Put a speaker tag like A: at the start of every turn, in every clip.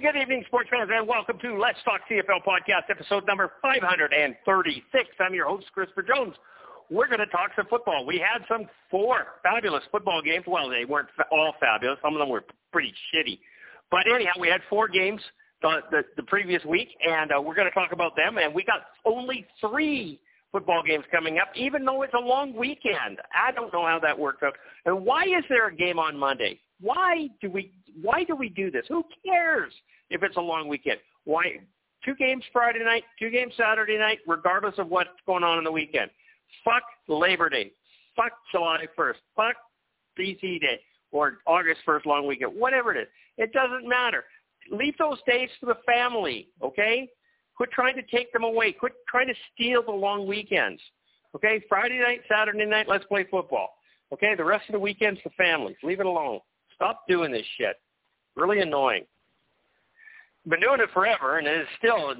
A: Good evening, sports fans, and welcome to Let's Talk CFL podcast, episode number 536. I'm your host, Christopher Jones. We're going to talk some football. We had some four fabulous football games. Well, they weren't all fabulous. Some of them were pretty shitty. But anyhow, we had four games the, the, the previous week, and uh, we're going to talk about them. And we got only three football games coming up, even though it's a long weekend. I don't know how that works out. And why is there a game on Monday? Why do we why do we do this? Who cares if it's a long weekend? Why two games Friday night, two games Saturday night, regardless of what's going on in the weekend? Fuck Labor Day. Fuck July 1st. Fuck BC Day or August 1st long weekend. Whatever it is. It doesn't matter. Leave those days for the family, okay? Quit trying to take them away. Quit trying to steal the long weekends. Okay? Friday night, Saturday night, let's play football. Okay? The rest of the weekend's the families. Leave it alone. Stop doing this shit. Really annoying. Been doing it forever, and it's still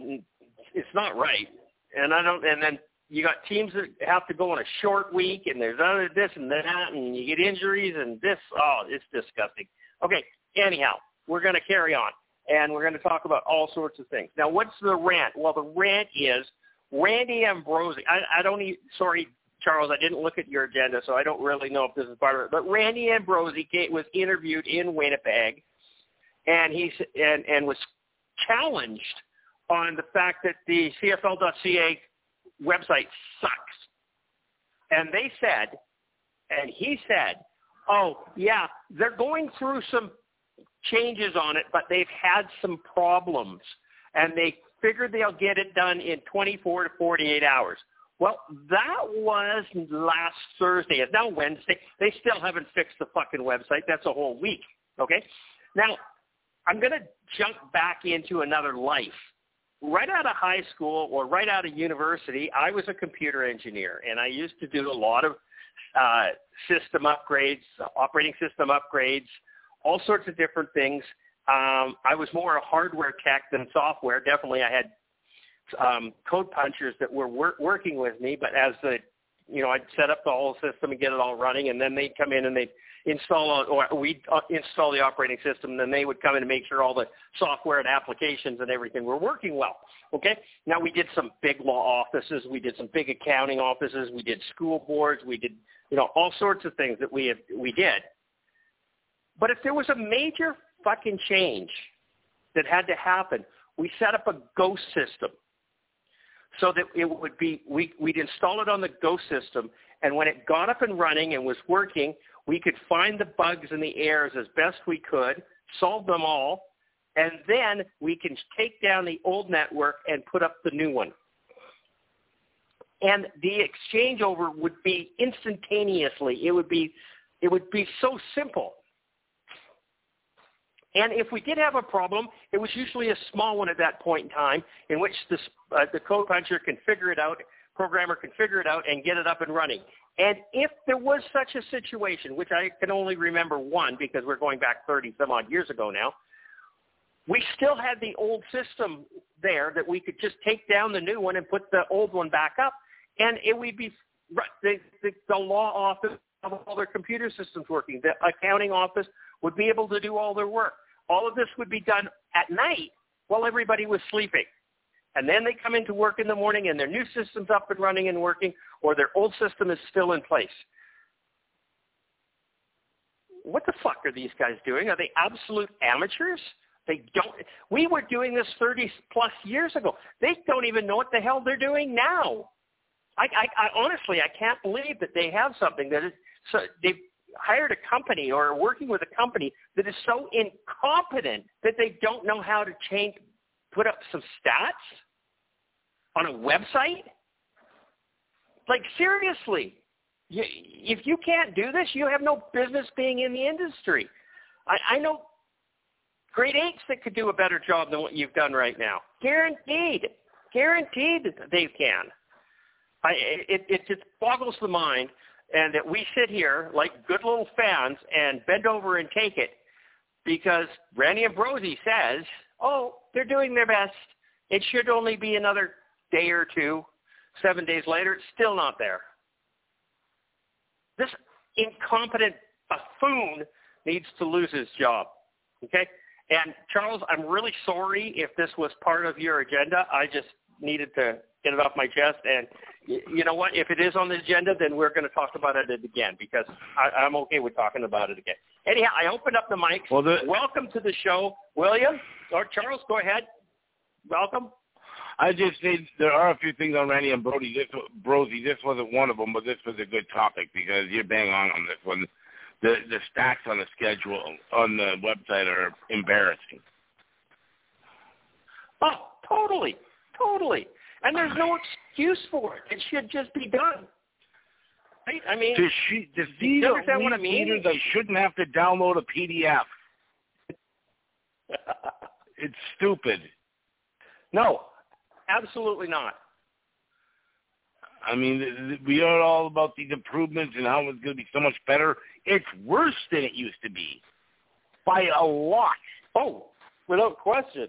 A: it's not right. And I don't. And then you got teams that have to go on a short week, and there's other this and that, and you get injuries and this. Oh, it's disgusting. Okay. Anyhow, we're going to carry on, and we're going to talk about all sorts of things. Now, what's the rant? Well, the rant is Randy Ambrosie. I, I don't. Even, sorry, Charles, I didn't look at your agenda, so I don't really know if this is part of it. But Randy Ambrosie was interviewed in Winnipeg, and he's and and was challenged on the fact that the CFL.ca website sucks. And they said, and he said, oh yeah, they're going through some changes on it, but they've had some problems, and they figured they'll get it done in 24 to 48 hours. Well, that was last Thursday. It's now Wednesday. They still haven't fixed the fucking website. That's a whole week. Okay? Now, I'm going to jump back into another life. Right out of high school or right out of university, I was a computer engineer, and I used to do a lot of uh, system upgrades, operating system upgrades, all sorts of different things. Um, I was more a hardware tech than software. Definitely, I had um, code punchers that were wor- working with me, but as the, you know, I'd set up the whole system and get it all running, and then they'd come in and they'd install, or we'd uh, install the operating system, and then they would come in and make sure all the software and applications and everything were working well. Okay? Now we did some big law offices, we did some big accounting offices, we did school boards, we did, you know, all sorts of things that we have, we did. But if there was a major fucking change that had to happen, we set up a ghost system so that it would be we, we'd install it on the ghost system, and when it got up and running and was working, we could find the bugs and the errors as best we could, solve them all, and then we can take down the old network and put up the new one. And the exchangeover would be instantaneously. It would be, it would be so simple. And if we did have a problem, it was usually a small one at that point in time in which this, uh, the code puncher can figure it out, programmer can figure it out and get it up and running. And if there was such a situation, which I can only remember one because we're going back 30 some odd years ago now, we still had the old system there that we could just take down the new one and put the old one back up, and it would be the, the, the law office of all their computer systems working. The accounting office would be able to do all their work. All of this would be done at night while everybody was sleeping. And then they come into work in the morning and their new system's up and running and working or their old system is still in place. What the fuck are these guys doing? Are they absolute amateurs? They don't. We were doing this 30 plus years ago. They don't even know what the hell they're doing now. I, I, I honestly, I can't believe that they have something that is so they've hired a company or are working with a company that is so incompetent that they don't know how to change, put up some stats on a website? Like seriously, you, if you can't do this, you have no business being in the industry. I, I know grade eights that could do a better job than what you've done right now. Guaranteed. Guaranteed they can. I, it, it just boggles the mind and that we sit here like good little fans and bend over and take it because Randy Ambrosie says, oh, they're doing their best. It should only be another day or two. Seven days later, it's still not there. This incompetent buffoon needs to lose his job. Okay? And Charles, I'm really sorry if this was part of your agenda. I just needed to get it off my chest. And you know what? If it is on the agenda, then we're going to talk about it again because I, I'm okay with talking about it again. Anyhow, I opened up the mics. Well, the, Welcome to the show, William or Charles. Go ahead. Welcome.
B: I just say there are a few things on Randy Ambrosie. This Brody, this wasn't one of them, but this was a good topic because you're bang on on this one. The the stacks on the schedule on the website are embarrassing.
A: Oh, totally, totally. And there's no excuse for it. It should just be done. Right? I mean,
B: to, she, to see you understand what I mean? Leaders, I shouldn't have to download a PDF. it's stupid.
A: No, absolutely not.
B: I mean, we are all about these improvements and how it's going to be so much better. It's worse than it used to be by a lot.
A: Oh, without question.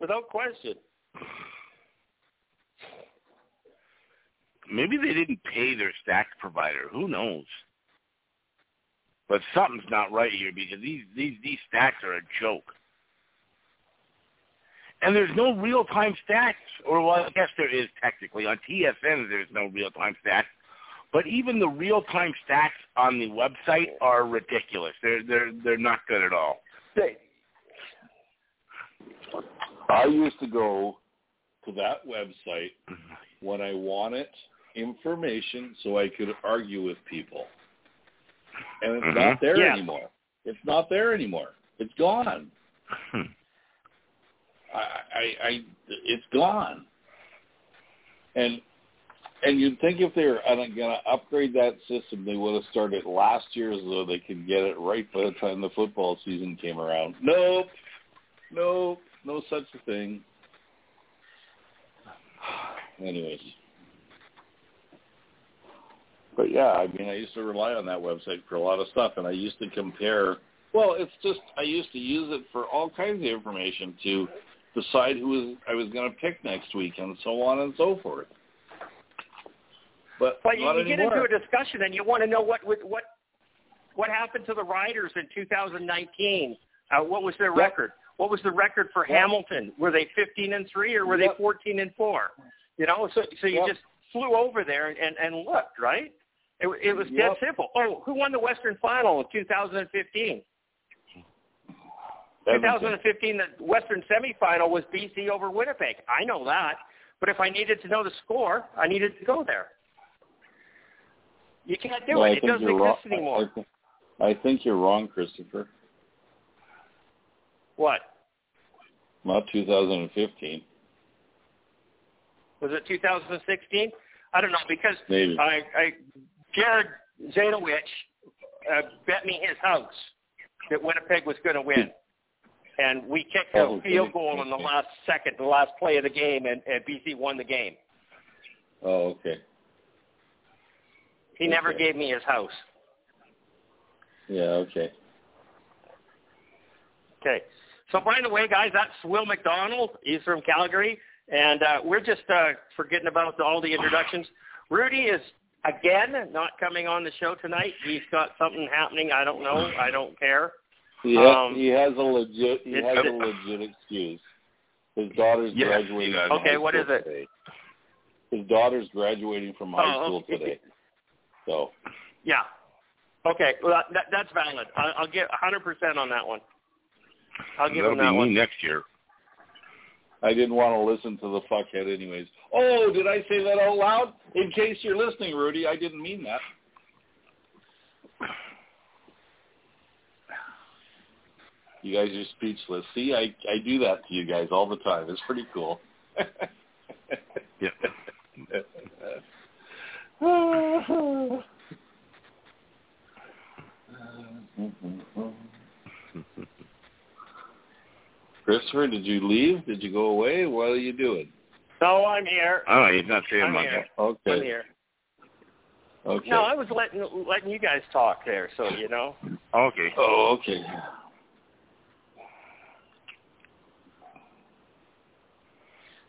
A: Without question.
B: Maybe they didn't pay their stack provider. Who knows? But something's not right here because these these these stacks are a joke. And there's no real time stats, or well, I guess there is technically on TSN. There's no real time stats, but even the real time stats on the website are ridiculous. They're they're they're not good at all.
C: I used to go to that website mm-hmm. when I wanted information so I could argue with people. And it's mm-hmm. not there yeah. anymore. It's not there anymore. It's gone. Hmm. I, I, I, it's gone. And and you'd think if they were going to upgrade that system, they would have started last year so they could get it right by the time the football season came around. Nope, nope, no such a thing. Anyways. But yeah, I mean, I used to rely on that website for a lot of stuff, and I used to compare. Well, it's just I used to use it for all kinds of information to decide who was I was going to pick next week, and so on and so forth. But
A: well, you,
C: you
A: get into a discussion, and you want to know what what what happened to the Riders in 2019. Uh, what was their yep. record? What was the record for yep. Hamilton? Were they 15 and three, or were yep. they 14 and four? You know, so so you just flew over there and, and, and looked, right? It, it was dead simple. Oh, who won the Western Final in 2015? 2015, the Western semifinal was BC over Winnipeg. I know that. But if I needed to know the score, I needed to go there. You can't do
C: well,
A: it. It doesn't exist
C: wrong.
A: anymore.
C: I, th- I think you're wrong, Christopher.
A: What?
C: Not 2015.
A: Was it 2016? I don't know because
C: Maybe.
A: I, I Jared Zanowich uh, bet me his house that Winnipeg was going to win. And we kicked a oh, field goal in the last second, the last play of the game, and, and BC won the game.
C: Oh, okay.
A: He okay. never gave me his house.
C: Yeah, okay.
A: Okay. So by the way, guys, that's Will McDonald. He's from Calgary. And uh, we're just uh, forgetting about all the introductions. Rudy is again not coming on the show tonight. He's got something happening. I don't know. I don't care.
C: He has, um, he has a legit he has a legit excuse. His daughter's
B: yes,
C: graduating. From
A: okay, what is it?
C: Today. His daughter's graduating from high
A: oh,
C: school
A: okay.
C: today. So.
A: Yeah. Okay, well that, that's valid. I, I'll get 100% on that one. I'll give
B: That'll
A: him that
B: be
A: one
B: next year.
C: I didn't want to listen to the fuckhead anyways. Oh, did I say that out loud? In case you're listening, Rudy, I didn't mean that. You guys are speechless. See, I I do that to you guys all the time. It's pretty cool.
B: yeah. Uh, mm, mm, mm.
C: Christopher, did you leave? Did you go away? What are you doing?
A: No, I'm here.
B: Oh, he's not saying
A: I'm
B: much.
A: here.
C: Okay.
A: I'm here.
C: Okay.
A: No, I was letting letting you guys talk there, so you know.
B: Okay.
C: Oh, okay.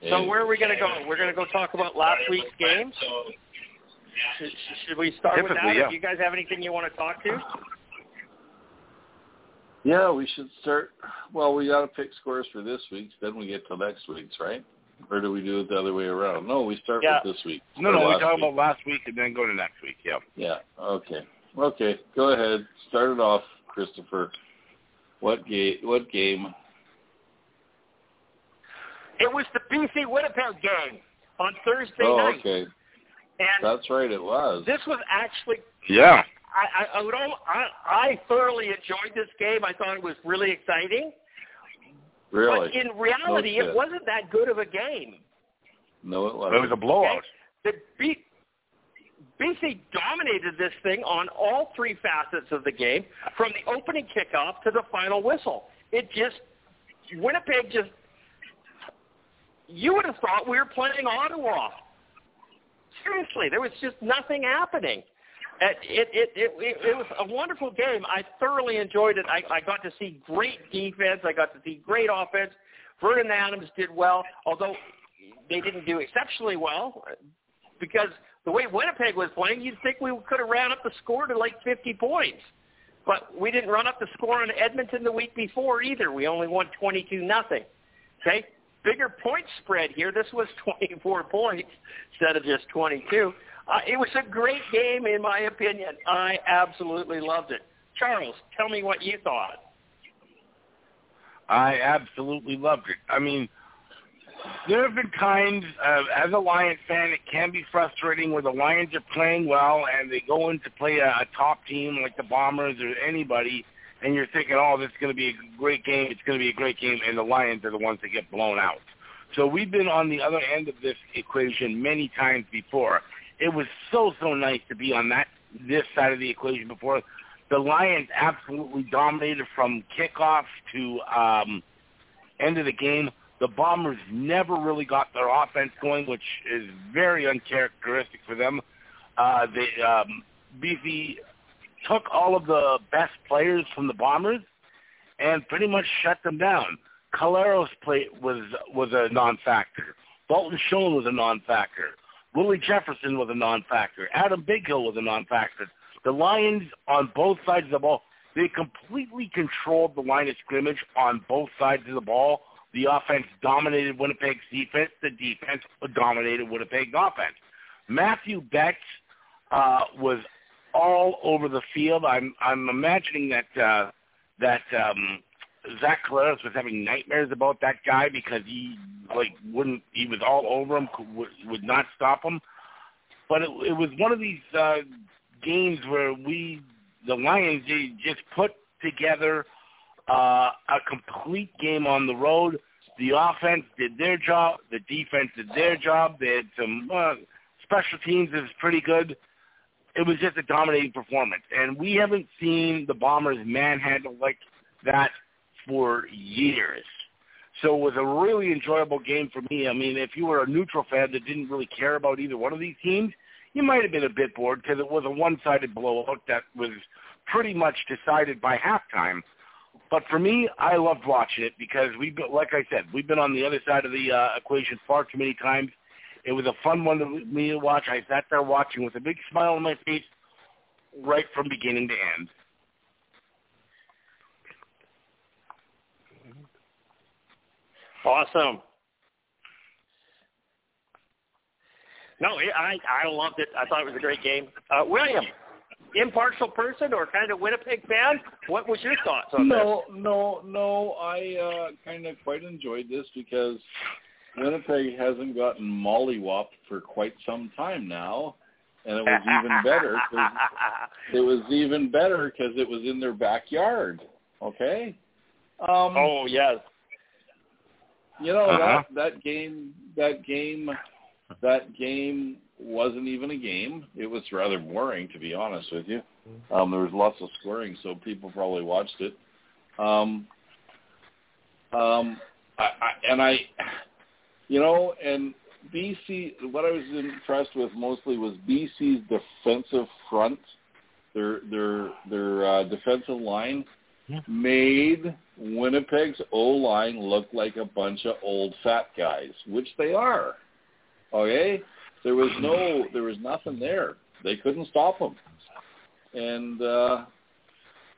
A: So where are we going to go? We're going to go talk about last week's game. Should, should we start with that?
B: Typically, yeah.
A: Do you guys have anything you want to talk to?
C: Yeah, we should start. Well, we got to pick scores for this week's, then we get to next week's, right? Or do we do it the other way around? No, we start
A: Yeah.
C: with this week.
B: No, no, we talk
C: week.
B: about last week and then go to next week. Yeah.
C: Yeah. Okay. Okay. Go ahead. Start it off, Christopher. What game? What game?
A: It was the BC Winnipeg game on Thursday
C: Oh,
A: night,
C: okay.
A: and
C: That's right. It was.
A: this was actually
B: Yeah.
A: I, I, I would al- I, I thoroughly enjoyed this game. I thought it was really exciting.
C: Really?
A: But in reality,
C: No
A: it wasn't that good of a game.
C: no, it
B: It
C: wasn't.
B: It was a blowout.
A: The B, BC dominated this thing on all three facets of the game, from the opening kickoff to the final whistle. It just Winnipeg just you would have thought we were playing Ottawa. Seriously, there was just nothing happening. It it it it, it, was a wonderful game. I thoroughly enjoyed it. I, I got to see great defense. I got to see great offense. Vernon Adams did well, although they didn't do exceptionally well because the way Winnipeg was playing, you'd think we could have ran up the score to like 50 points. But we didn't run up the score on Edmonton the week before either. We only won 22 nothing. Okay? Bigger point spread here. This was 24 points instead of just 22. Uh, it was a great game in my opinion. I absolutely loved it. Charles, tell me what you thought.
B: I absolutely loved it. I mean, there have been times, uh, as a Lions fan, it can be frustrating where the Lions are playing well and they go in to play a, a top team like the Bombers or anybody, and you're thinking, oh, this is going to be a great game. It's going to be a great game, and the Lions are the ones that get blown out. So we've been on the other end of this equation many times before. It was so so nice to be on that this side of the equation before. The Lions absolutely dominated from kickoff to um, end of the game. The Bombers never really got their offense going, which is very uncharacteristic for them. Uh, they um, BC took all of the best players from the Bombers and pretty much shut them down. Collaros play was was a non-factor. Dalton Schoen was a non-factor. Willie Jefferson was a non-factor. Adam Bighill was a non-factor. The Lions on both sides of the ball, they completely controlled the line of scrimmage on both sides of the ball. The offense dominated Winnipeg's defense. The defense dominated Winnipeg's offense. Matthew Betts uh, was all over the field. I'm I'm imagining that uh, that um, Zach Collaros was having nightmares about that guy because he like wouldn't he was all over him would, would not stop him. But it, it was one of these uh, games where we the Lions they just put together uh, a complete game on the road. The offense did their job. The defense did their job. They had some uh, special teams was pretty good. It was just a dominating performance, and we haven't seen the Bombers manhandle like that for years. So it was a really enjoyable game for me. I mean, if you were a neutral fan that didn't really care about either one of these teams, you might have been a bit bored because it was a one-sided blowout that was pretty much decided by halftime. But for me, I loved watching it because we, like I said, we've been on the other side of the uh, equation far too many times. It was a fun one to me to watch. I sat there watching with a big smile on my face, right from beginning to end.
A: Awesome. No, I I loved it. I thought it was a great game. Uh, William, impartial person or kind of Winnipeg fan, what was your thoughts on this?
C: No, no, no. I uh, kind of quite enjoyed this because Winnipeg hasn't gotten mollywopped for quite some time now, and it was even better. it was even better because it was in their backyard. Okay. Um,
A: oh yes.
C: You know
B: Uh-huh.
C: that that game that game that game wasn't even a game. It was rather boring to be honest with you. Um, there was lots of scoring, so people probably watched it. Um, um, I, I and I, you know, and BC. What I was impressed with mostly was BC's defensive front. Their their their uh, defensive line
A: Yeah.
C: made Winnipeg's O line look like a bunch of old fat guys, which they are. Okay, there was no, there was nothing there. They couldn't stop them. And uh,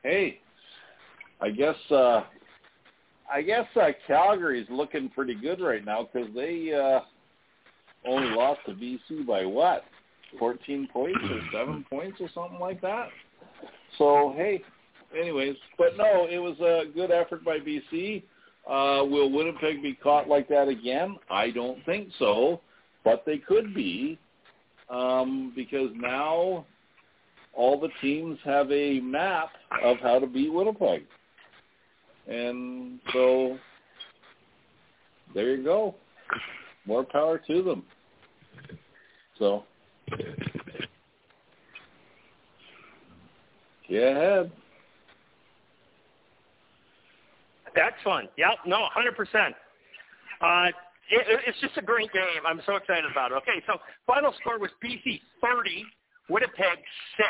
C: hey, I guess uh, I guess uh, Calgary's looking pretty good right now because they uh, only lost to BC by what, fourteen points or seven points or something like that. So hey, anyways, but no, it was a good effort by BC. Uh, will Winnipeg be caught like that again? I don't think so, but they could be um, because now all the teams have a map of how to beat Winnipeg. And so there you go. More power to them. So get ahead.
A: fun. Yep. No, 100%. Uh, it, it's just a great game. I'm so excited about it. Okay, so final score was BC 30, Winnipeg 6.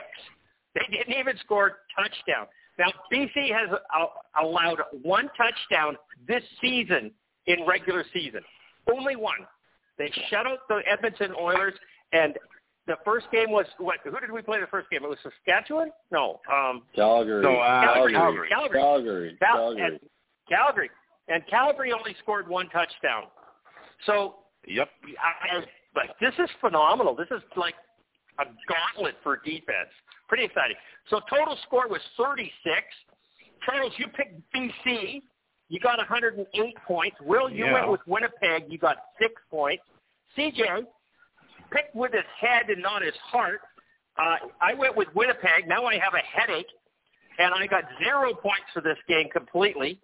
A: They didn't even score a touchdown. Now, BC has uh, allowed one touchdown this season in regular season. Only one. They shut out the Edmonton Oilers, and the first game was what? Who did we play the first game? It was Saskatchewan? No, um,
C: Calgary.
B: No, uh,
A: Calgary.
B: Calgary.
A: Calgary.
C: Calgary. Calgary.
A: and Calgary. And Calgary only scored one touchdown. So,
B: Yep.
A: I, like, this is phenomenal. This is like a gauntlet for defense. Pretty exciting. So total score was 36. Charles, you picked BC. You got 108 points. Will, you
B: Yeah.
A: went with Winnipeg. You got six points. CJ picked with his head and not his heart. Uh, I went with Winnipeg. Now I have a headache, and I got zero points for this game completely.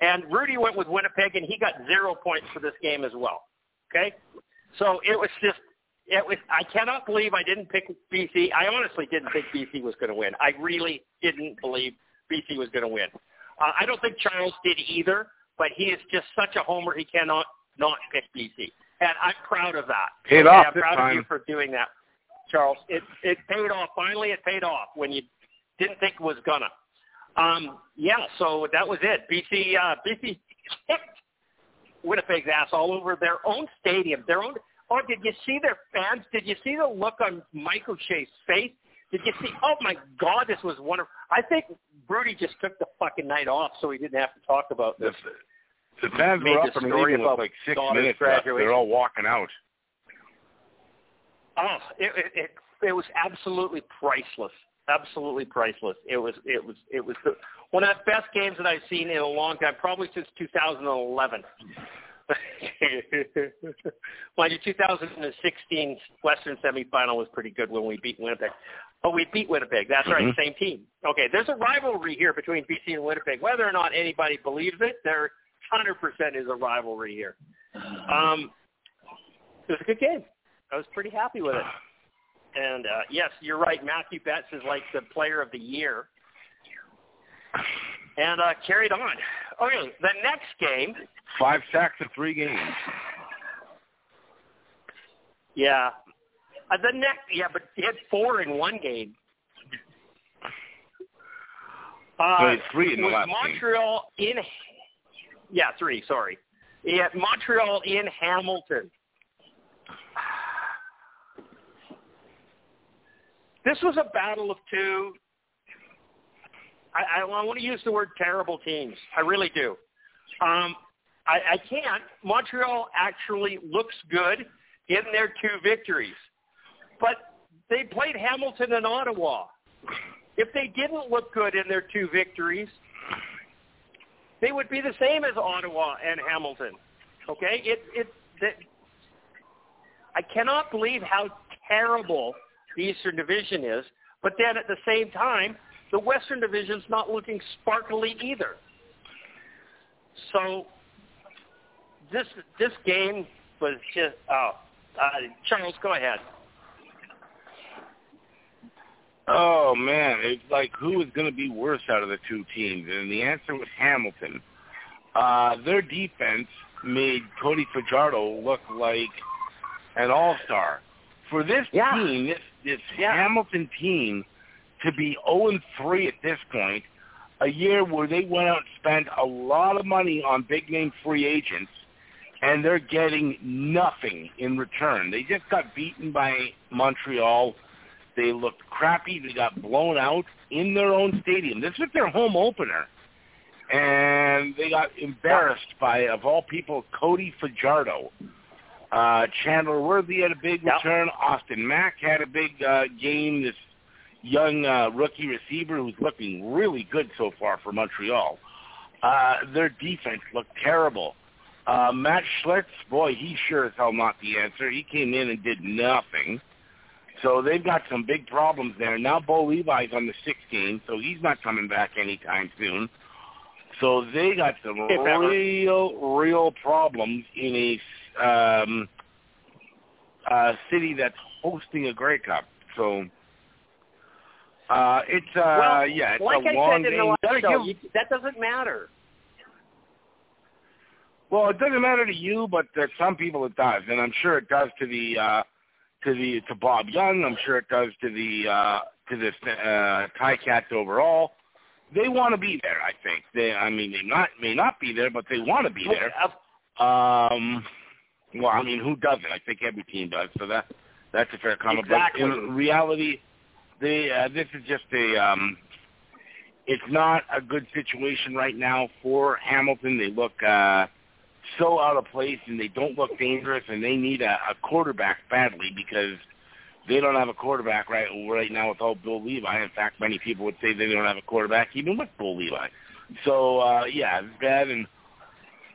A: And Rudy went with Winnipeg, and he got zero points for this game as well. Okay, so it was just it was. I cannot believe I didn't pick BC. I honestly didn't think BC was going to win. I really didn't believe BC was going to win. Uh, I don't think Charles did either, but he is just such a homer. He cannot not pick BC, and I'm proud of that.
B: Paid
A: Okay,
B: off
A: I'm
B: this
A: proud of you for doing that, Charles. It it paid off. Finally, it paid off when you didn't think it was gonna. Um, yeah, so that was it. BC uh, BC kicked Winnipeg's ass all over their own stadium, their own. Oh, did you see their fans? Did you see the look on Mike O'Shea's face? Did you see? Oh my God, this was wonderful. I think Rudy just took the fucking night off so he didn't have to talk about
B: The,
A: this.
B: the fans
A: Made
B: were
A: the
B: up and leaving with
A: about
B: like six minutes left. They're all walking out.
A: Oh, it, it, it, it was absolutely priceless. Absolutely priceless. It was it was it was the, one of the best games that I've seen in a long time, probably since 2011. Mind you, 2016 Western semifinal was pretty good when we beat Winnipeg. But we beat Winnipeg. That's right,
B: Mhm.
A: same team. Okay, there's a rivalry here between BC and Winnipeg. Whether or not anybody believes it, there 100% is a rivalry here. Um, it was a good game. I was pretty happy with it. And uh, yes, you're right. Matthew Betts is like the player of the year. And uh, carried on. Okay, the next game.
B: Five sacks in three games.
A: Yeah. Uh, the next, yeah, but he had four in one game. Uh,
B: So three in the last game.
A: Montreal in? Yeah, three. Sorry. yeah, Montreal in Hamilton. This was a battle of two. I, I, I want to use the word terrible teams. I really do. Um, I, I can't. Montreal actually looks good in their two victories, but they played Hamilton and Ottawa. If they didn't look good in their two victories, they would be the same as Ottawa and Hamilton. Okay, it it. That, I cannot believe how terrible the Eastern Division is, but then at the same time, the Western Division's not looking sparkly either. So this this game was just oh, uh, Charles, go ahead.
B: Oh man, it's like who is going to be worse out of the two teams? And the answer was Hamilton. uh, their defense made Cody Fajardo look like an all-star. For this
A: Yeah.
B: team, this this
A: Yeah.
B: Hamilton team, to be 0 and 3 at this point, a year where they went out and spent a lot of money on big name free agents, and they're getting nothing in return. They just got beaten by Montreal. They looked crappy. They got blown out in their own stadium. This was their home opener. And they got embarrassed by, of all people, Cody Fajardo. Uh, Chandler Worthy had a big
A: Yeah.
B: return. Austin Mack had a big uh, game. This young uh, rookie receiver who's looking really good so far for Montreal. Uh, their defense looked terrible. Uh, Matt Shiltz, boy, he sure as hell not the answer. He came in and did nothing. So they've got some big problems there. Now Bo Levi's on the 16, so he's not coming back anytime soon. So they got some real, real problems in a um, uh, city that's hosting a Grey Cup. So uh, it's uh,
A: well,
B: yeah, it's
A: like
B: a
A: I
B: long
A: said in
B: game.
A: the
B: You
A: last show,
B: give-
A: you, that doesn't matter.
B: Well, it doesn't matter to you, but to some people it does, and I'm sure it does to the uh, to the to Bob Young. I'm sure it does to the uh, to the uh, Ticats overall. They want to be there. I think they. I mean, they not may not be there, but they want to be there. Um, well, I mean, who doesn't? I think every team does. So that that's a fair comment.
A: Exactly.
B: But in reality, they uh, this is just a. Um, it's not a good situation right now for Hamilton. They look uh, so out of place, and they don't look dangerous, and they need a, a quarterback badly because they don't have a quarterback right right now without Bill Levi. In fact, many people would say they don't have a quarterback even with Bill Levi. So uh, yeah, it's bad. And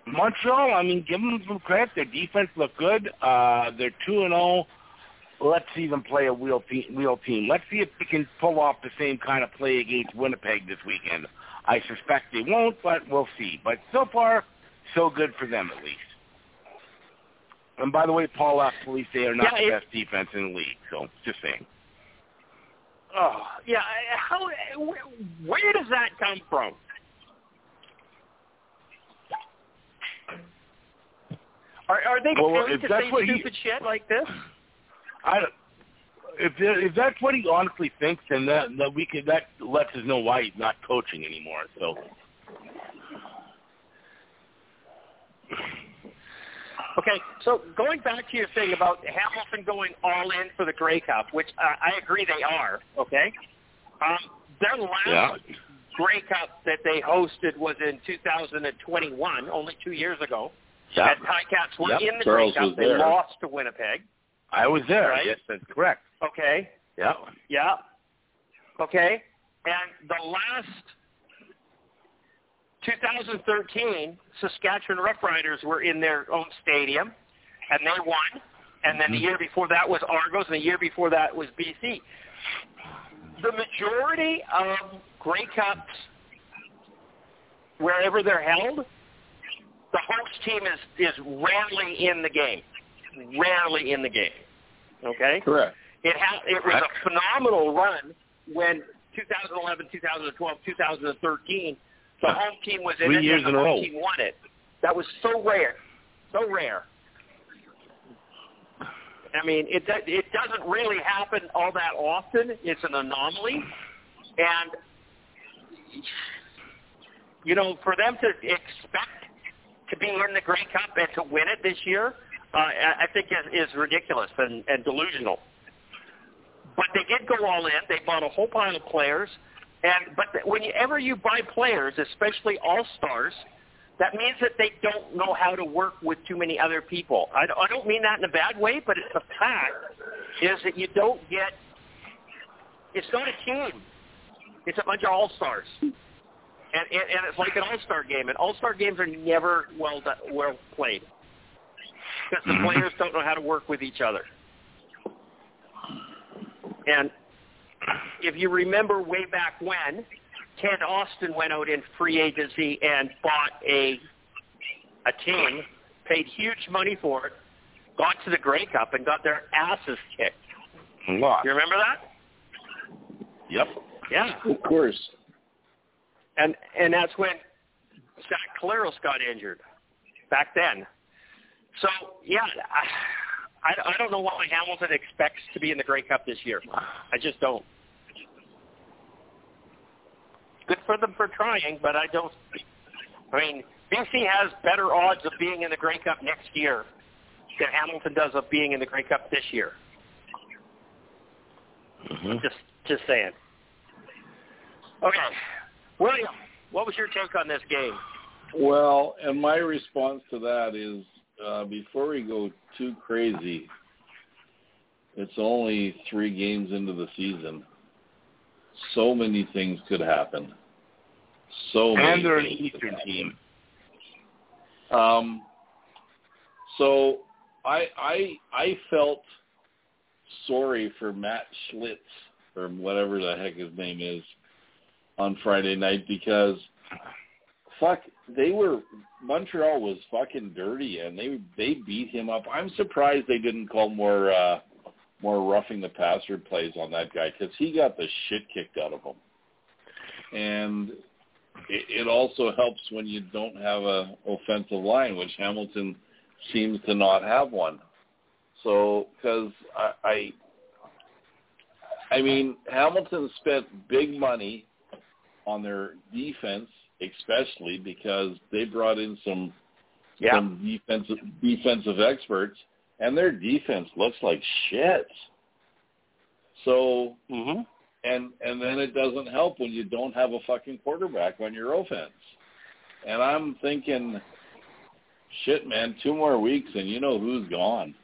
B: Montreal, I mean, give them some credit. Their defense looked good. Uh, they're two and zero. Let's see them play a real team. Real team. Let's see if they can pull off the same kind of play against Winnipeg this weekend. I suspect they won't, but we'll see. But so far, so good for them at least. And by the way, Paul LaPolice they are not
A: Yeah,
B: the best defense in the league. So just saying.
A: Oh, yeah. How? Where does that come from? Are, are they
B: Well, if
A: to say
B: what he-
A: stupid shit like this?
B: I don't- if if that's what he honestly thinks, then that, that we could that lets us know why he's not coaching anymore. So
A: Okay, so going back to your thing about Hamilton going all in for the Grey Cup, which uh, I agree they are. Okay, um, their last
B: Yeah.
A: Grey Cup that they hosted was in 2021, only two years ago.
B: Yeah,
A: And Ticats were
B: Yep.
A: in the
C: Charles
A: Grey Cup. They
C: there.
A: lost to Winnipeg.
B: I was there.
A: Right?
B: Yes, that's correct.
A: Okay,
B: Yeah,
A: yeah, okay, and the last 2013 Saskatchewan Roughriders were in their own stadium, and they won. And then the mm-hmm. year before that was Argos, and the year before that was BC. The majority of Grey Cups, wherever they're held, the host team is is rarely in the game, rarely in the game. Okay.
C: Correct.
A: It ha- it was a phenomenal run when 2011, 2012, 2013, the home team was in
B: Three
A: it
B: years
A: and the home team won it. That was so rare, so rare. I mean, it it doesn't really happen all that often. It's an anomaly, and you know, for them to expect to be in the Grey Cup and to win it this year, uh, I think is, is ridiculous and, and delusional. But they did go all in. They bought a whole pile of players, and but whenever you buy players, especially all stars, that means that they don't know how to work with too many other people. I, I don't mean that in a bad way, but it's a fact is that you don't get. It's not a team. It's a bunch of all stars, and, and and it's like an all star game. And all star games are never well done, well played because the
B: Mhm.
A: players don't know how to work with each other. And if you remember way back when, Ted Austin went out in free agency and bought a a team, paid huge money for it, got to the Grey Cup and got their asses kicked.
B: a lot.
A: You remember that?
B: Yep.
A: Yeah.
C: Of course.
A: And and that's when Zach Collaros got injured back then. So yeah, I, I don't know why Hamilton expects to be in the Grey Cup this year. I just don't. Good for them for trying, but I don't. I mean, BC has better odds of being in the Grey Cup next year than Hamilton does of being in the Grey Cup this year.
B: Mm-hmm.
A: Just, just saying. Okay, William, what was your take on this game?
C: Well, and my response to that is uh, before we go too crazy, it's only three games into the season. So many things could happen. So many.
B: And they're an Eastern team.
C: Um, so I I I felt sorry for Matt Shiltz or whatever the heck his name is on Friday night because fuck they were Montreal was fucking dirty and they they beat him up. I'm surprised they didn't call more uh more roughing the passer plays on that guy because he got the shit kicked out of him. And it, it also helps when you don't have a offensive line, which Hamilton seems to not have one. So, because I, I, I mean, Hamilton spent big money on their defense, especially because they brought in some
A: Yeah.
C: some defensive defensive experts, and their defense looks like shit. So,
A: Mm-hmm.
C: and and then it doesn't help when you don't have a fucking quarterback on your offense. And I'm thinking, shit, man, two more weeks and you know who's gone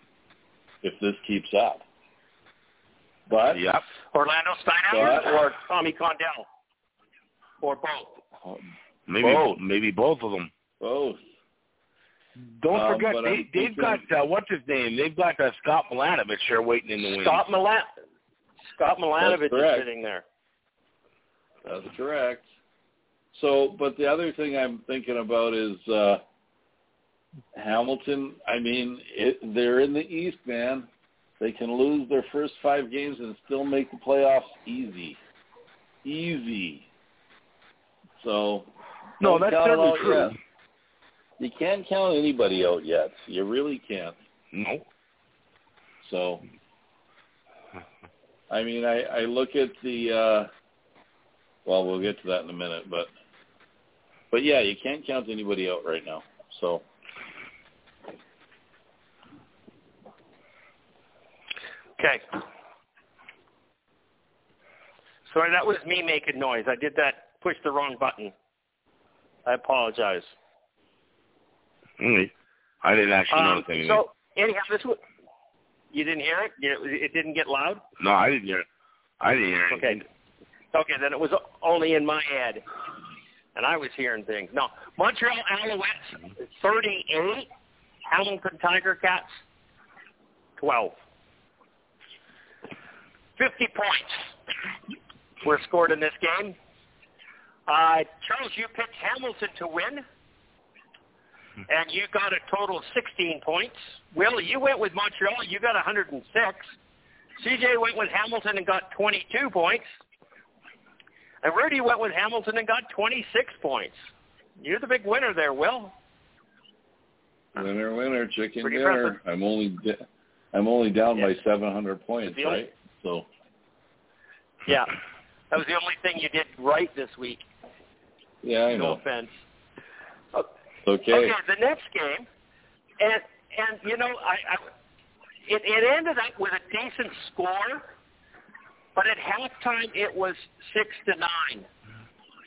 C: if this keeps up. But
B: Yep.
A: Orlando Steinauer
C: But-
A: or Tommy Condell, or both.
C: um,
B: Maybe
C: Both.
B: maybe both of them.
C: both.
B: Don't
C: Um,
B: forget they
C: I'm
B: they've got uh, what's his name? They've got uh, Scott Milanovich there waiting in the wings.
A: Scott Milan, Scott Milanovich is sitting there.
C: That's correct. So, but the other thing I'm thinking about is uh Hamilton. I mean, it, they're in the East, man. They can lose their first five games and still make the playoffs easy, easy. So,
B: No,
C: don't
B: that's
C: count
B: certainly
C: out
B: true.
C: yet. You can't count anybody out yet. You really can't.
B: No.
C: So, I mean, I, I look at the. uh Well, we'll get to that in a minute, but but yeah, you can't count anybody out right now. So
A: Okay. Sorry, that was me making noise. I did that, pushed the wrong button. I apologize.
B: Mm, I didn't actually
A: Um,
B: notice anything.
A: so, anyhow, this was, you didn't hear it? It didn't get loud?
B: no, I didn't hear. it. I didn't hear
A: Okay. Okay, then it was only in my head. And I was hearing things. No, Montreal Alouettes, 38. Hamilton Tiger Cats, 12. 50 points were scored in this game. Uh, Charles, you picked Hamilton to win, and you got a total of 16 points. Will, you went with Montreal. You got 106. CJ went with Hamilton and got 22 points. And Rudy went with Hamilton and got 26 points. You're the big winner there, Will.
C: winner, winner, chicken
A: Pretty
C: dinner.
A: impressive.
C: I'm only da- I'm only down by 700 points,
A: The only-
C: right? So
A: Yeah. That was the only thing you did right this week.
C: Yeah, I
A: No
C: know.
A: offense.
C: Okay.
A: Okay, the next game, and and you know, I, I it, it ended up with a decent score, but at halftime it was six to nine,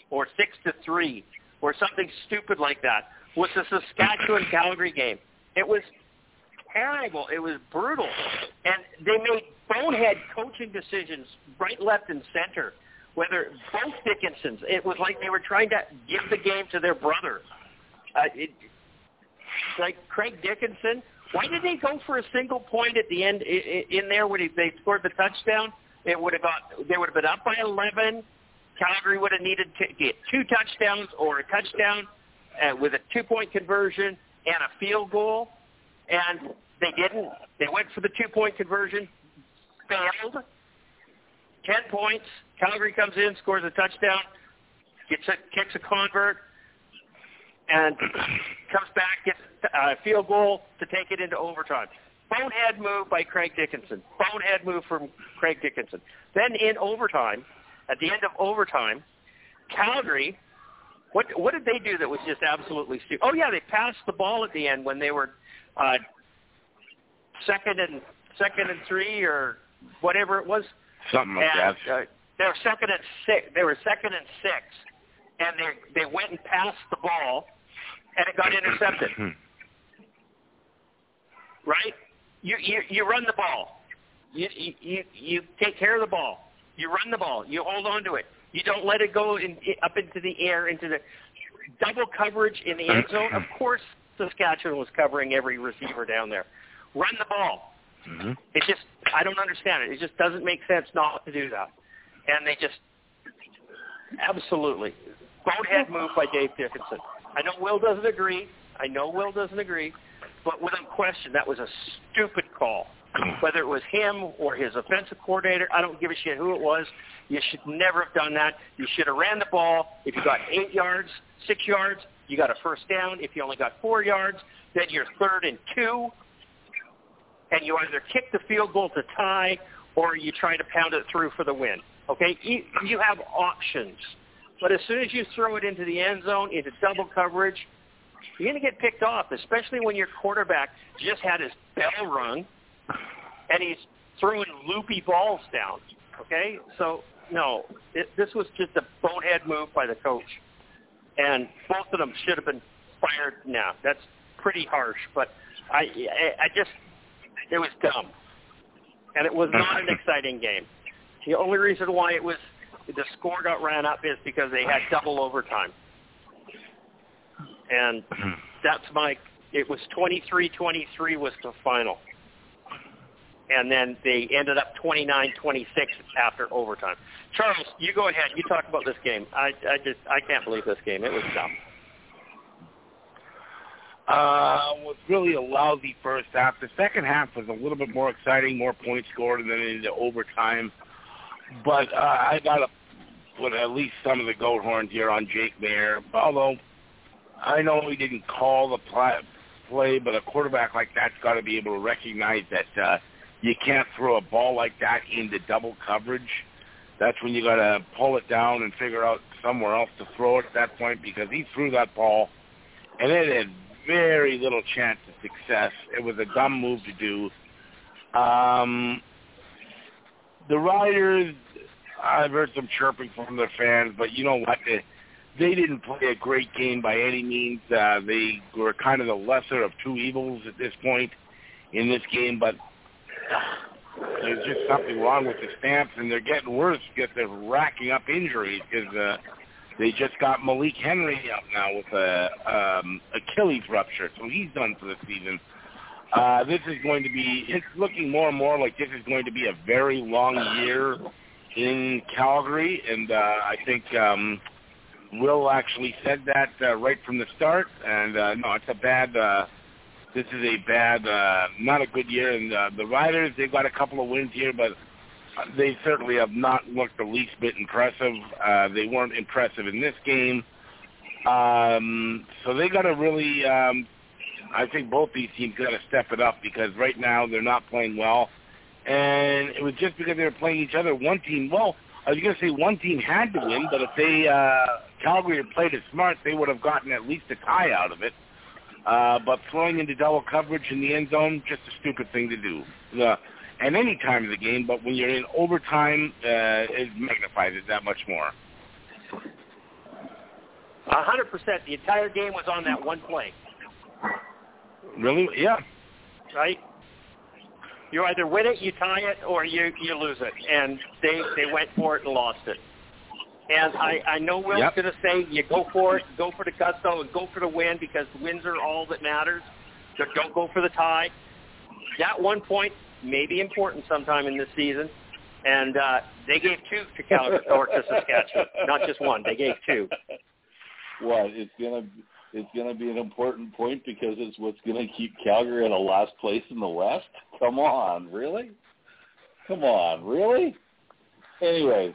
A: or six to three, or something stupid like that. Was the Saskatchewan Calgary game? It was terrible. It was brutal, and they made bonehead coaching decisions right, left, and center. Whether both Dickensons, it was like they were trying to give the game to their brother. Uh, it, like Craig Dickenson, why did they go for a single point at the end in there when he, they scored the touchdown? It would have got they would have been up by 11. Calgary would have needed to get two touchdowns or a touchdown uh, with a two-point conversion and a field goal, and they didn't. They went for the two-point conversion, failed. Ten points. Calgary comes in, scores a touchdown, gets a kicks a convert, and comes back, gets a field goal to take it into overtime. Bonehead move by Craig Dickenson. Bonehead move from Craig Dickenson. Then in overtime, at the end of overtime, Calgary, what what did they do that was just absolutely stupid? Oh yeah, they passed the ball at the end when they were uh, second and second and three or whatever it was.
B: Something like
A: and,
B: that.
A: Uh, they were second and six. They were second and six, and they they went and passed the ball, and it got intercepted. right? You you you run the ball. You you you take care of the ball. You run the ball. You hold on to it. You don't let it go in, up into the air into the double coverage in the end zone. Of course, Saskatchewan was covering every receiver down there. Run the ball.
B: Mm-hmm.
A: It just I don't understand it. It just doesn't make sense not to do that. And they just absolutely bonehead move by Dave Dickenson. I know Will doesn't agree. I know Will doesn't agree, but without question, that was a stupid call. Whether it was him or his offensive coordinator, I don't give a shit who it was. You should never have done that. You should have ran the ball. If you got eight yards, six yards, you got a first down. If you only got four yards, then you're third and two, and you either kick the field goal to tie or you try to pound it through for the win. Okay, you, have options. But as soon as you throw it into the end zone, into double coverage, you're going to get picked off, especially when your quarterback just had his bell rung and he's throwing loopy balls down. Okay, so no, it, this was just a bonehead move by the coach, and both of them should have been fired. Now that's pretty harsh, but I, I, I just it was dumb, and it was not an exciting game. The only reason why it was the score got ran up is because they had double overtime, and that's my. It was 23-23 was the final and then they ended up 29-26 after overtime. Charles, you go ahead. You talk about this game. I, I just I can't believe this game. It was dumb.
B: Uh, was really a lousy first half. The second half was a little bit more exciting, more points scored, and then into overtime. But uh, I got to put at least some of the goat horns here on Jake Maier. Although I know he didn't call the play, but a quarterback like that's got to be able to recognize that uh, you can't throw a ball like that into double coverage. That's when you got to pull it down and figure out somewhere else to throw it at that point because he threw that ball and it had very little chance of success. It was a dumb move to do. Um, the Riders, I've heard some chirping from their fans, but you know what? They, they didn't play a great game by any means. Uh, they were kind of the lesser of two evils at this point in this game, but there's just something wrong with the Stamps, and they're getting worse because they're racking up injuries because uh, they just got Malik Henry up now with a um, Achilles rupture, so he's done for the season. Uh, this is going to be, it's looking more and more like this is going to be a very long year in Calgary, and uh, I think um, Will actually said that uh, right from the start, and uh, no, it's a bad uh, this is a bad, uh, not a good year. And uh, the Riders, they've got a couple of wins here, but they certainly have not looked the least bit impressive. Uh, they weren't impressive in this game. Um, so they got to really, um, I think both these teams got to step it up because right now they're not playing well. And it was just because they were playing each other. One team, well, I was going to say one team had to win, but if they, uh, Calgary had played it smart, they would have gotten at least a tie out of it. Uh, but throwing into double coverage in the end zone, just a stupid thing to do. Uh, at any time of the game, but when you're in overtime, uh, it magnifies it that much more.
A: A hundred percent. The entire game was on that one play.
B: Really? Yeah.
A: Right. You either win it, you tie it, or you you lose it, and they they went for it and lost it. And I, I know Will's
B: yep.
A: going to say you go for it, go for the gusto, and go for the win because wins are all that matters. So don't go for the tie. That one point may be important sometime in this season, and uh, they gave two to Calgary or to Saskatchewan, not just one. They gave two.
C: What? It's gonna it's gonna be an important point because it's what's gonna keep Calgary in a last place in the West. Come on, really? Come on, really? Anyways,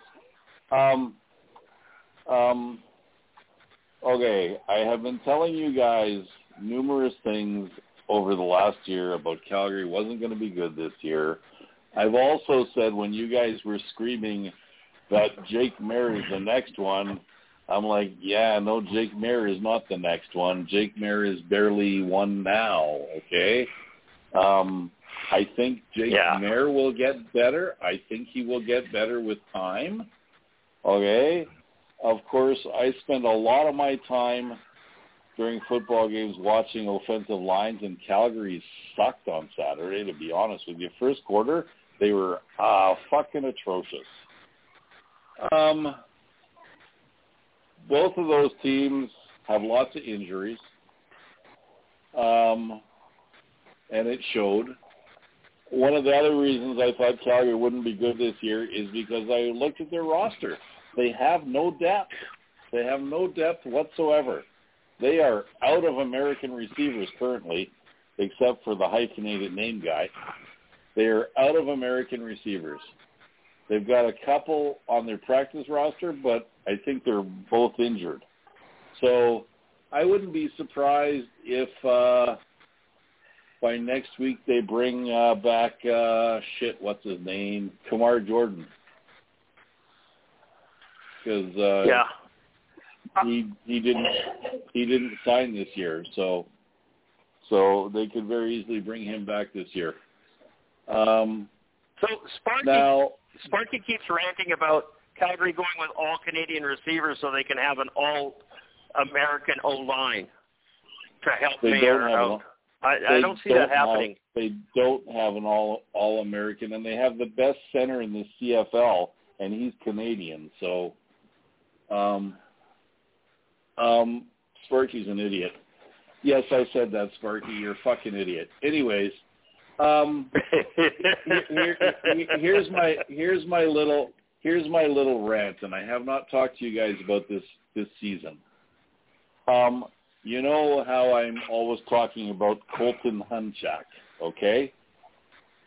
C: um, um, okay, I have been telling you guys numerous things over the last year about Calgary wasn't going to be good this year. I've also said when you guys were screaming that Jake Maier is the next one, I'm like, yeah, no, Jake Maier is not the next one. Jake Maier is barely one now, okay? Um, I think Jake
A: Yeah.
C: Maier will get better. I think he will get better with time, okay? Of course, I spend a lot of my time during football games watching offensive lines, and Calgary sucked on Saturday, to be honest with you. First quarter, they were uh, fucking atrocious. Um, both of those teams have lots of injuries, um, and it showed. One of the other reasons I thought Calgary wouldn't be good this year is because I looked at their roster. They have no depth. They have no depth whatsoever. They are out of American receivers currently, except for the hyphenated name guy. They are out of American receivers. They've got a couple on their practice roster, but I think they're both injured. So I wouldn't be surprised if uh, by next week they bring uh, back uh, shit. What's his name? Kamar Jordan. Because uh,
A: Yeah.
C: He he didn't he didn't sign this year, so so they could very easily bring him back this year. Um,
A: So Sparky
C: now,
A: Sparky keeps ranting about Calgary going with all Canadian receivers so they can have an all American O line to help
C: They
A: Mayer
C: don't
A: out.
C: an-
A: I, I don't see that
C: have-
A: happening.
C: they don't have an all all American, and they have the best center in the CFL, and he's Canadian. So, um, um, Sparky's an idiot. Yes, I said that, Sparky. You're a fucking idiot. Anyways, um, here, here- here's my here's my little here's my little rant, and I have not talked to you guys about this this season. Um, you know how I'm always talking about Colton Hunchak, okay?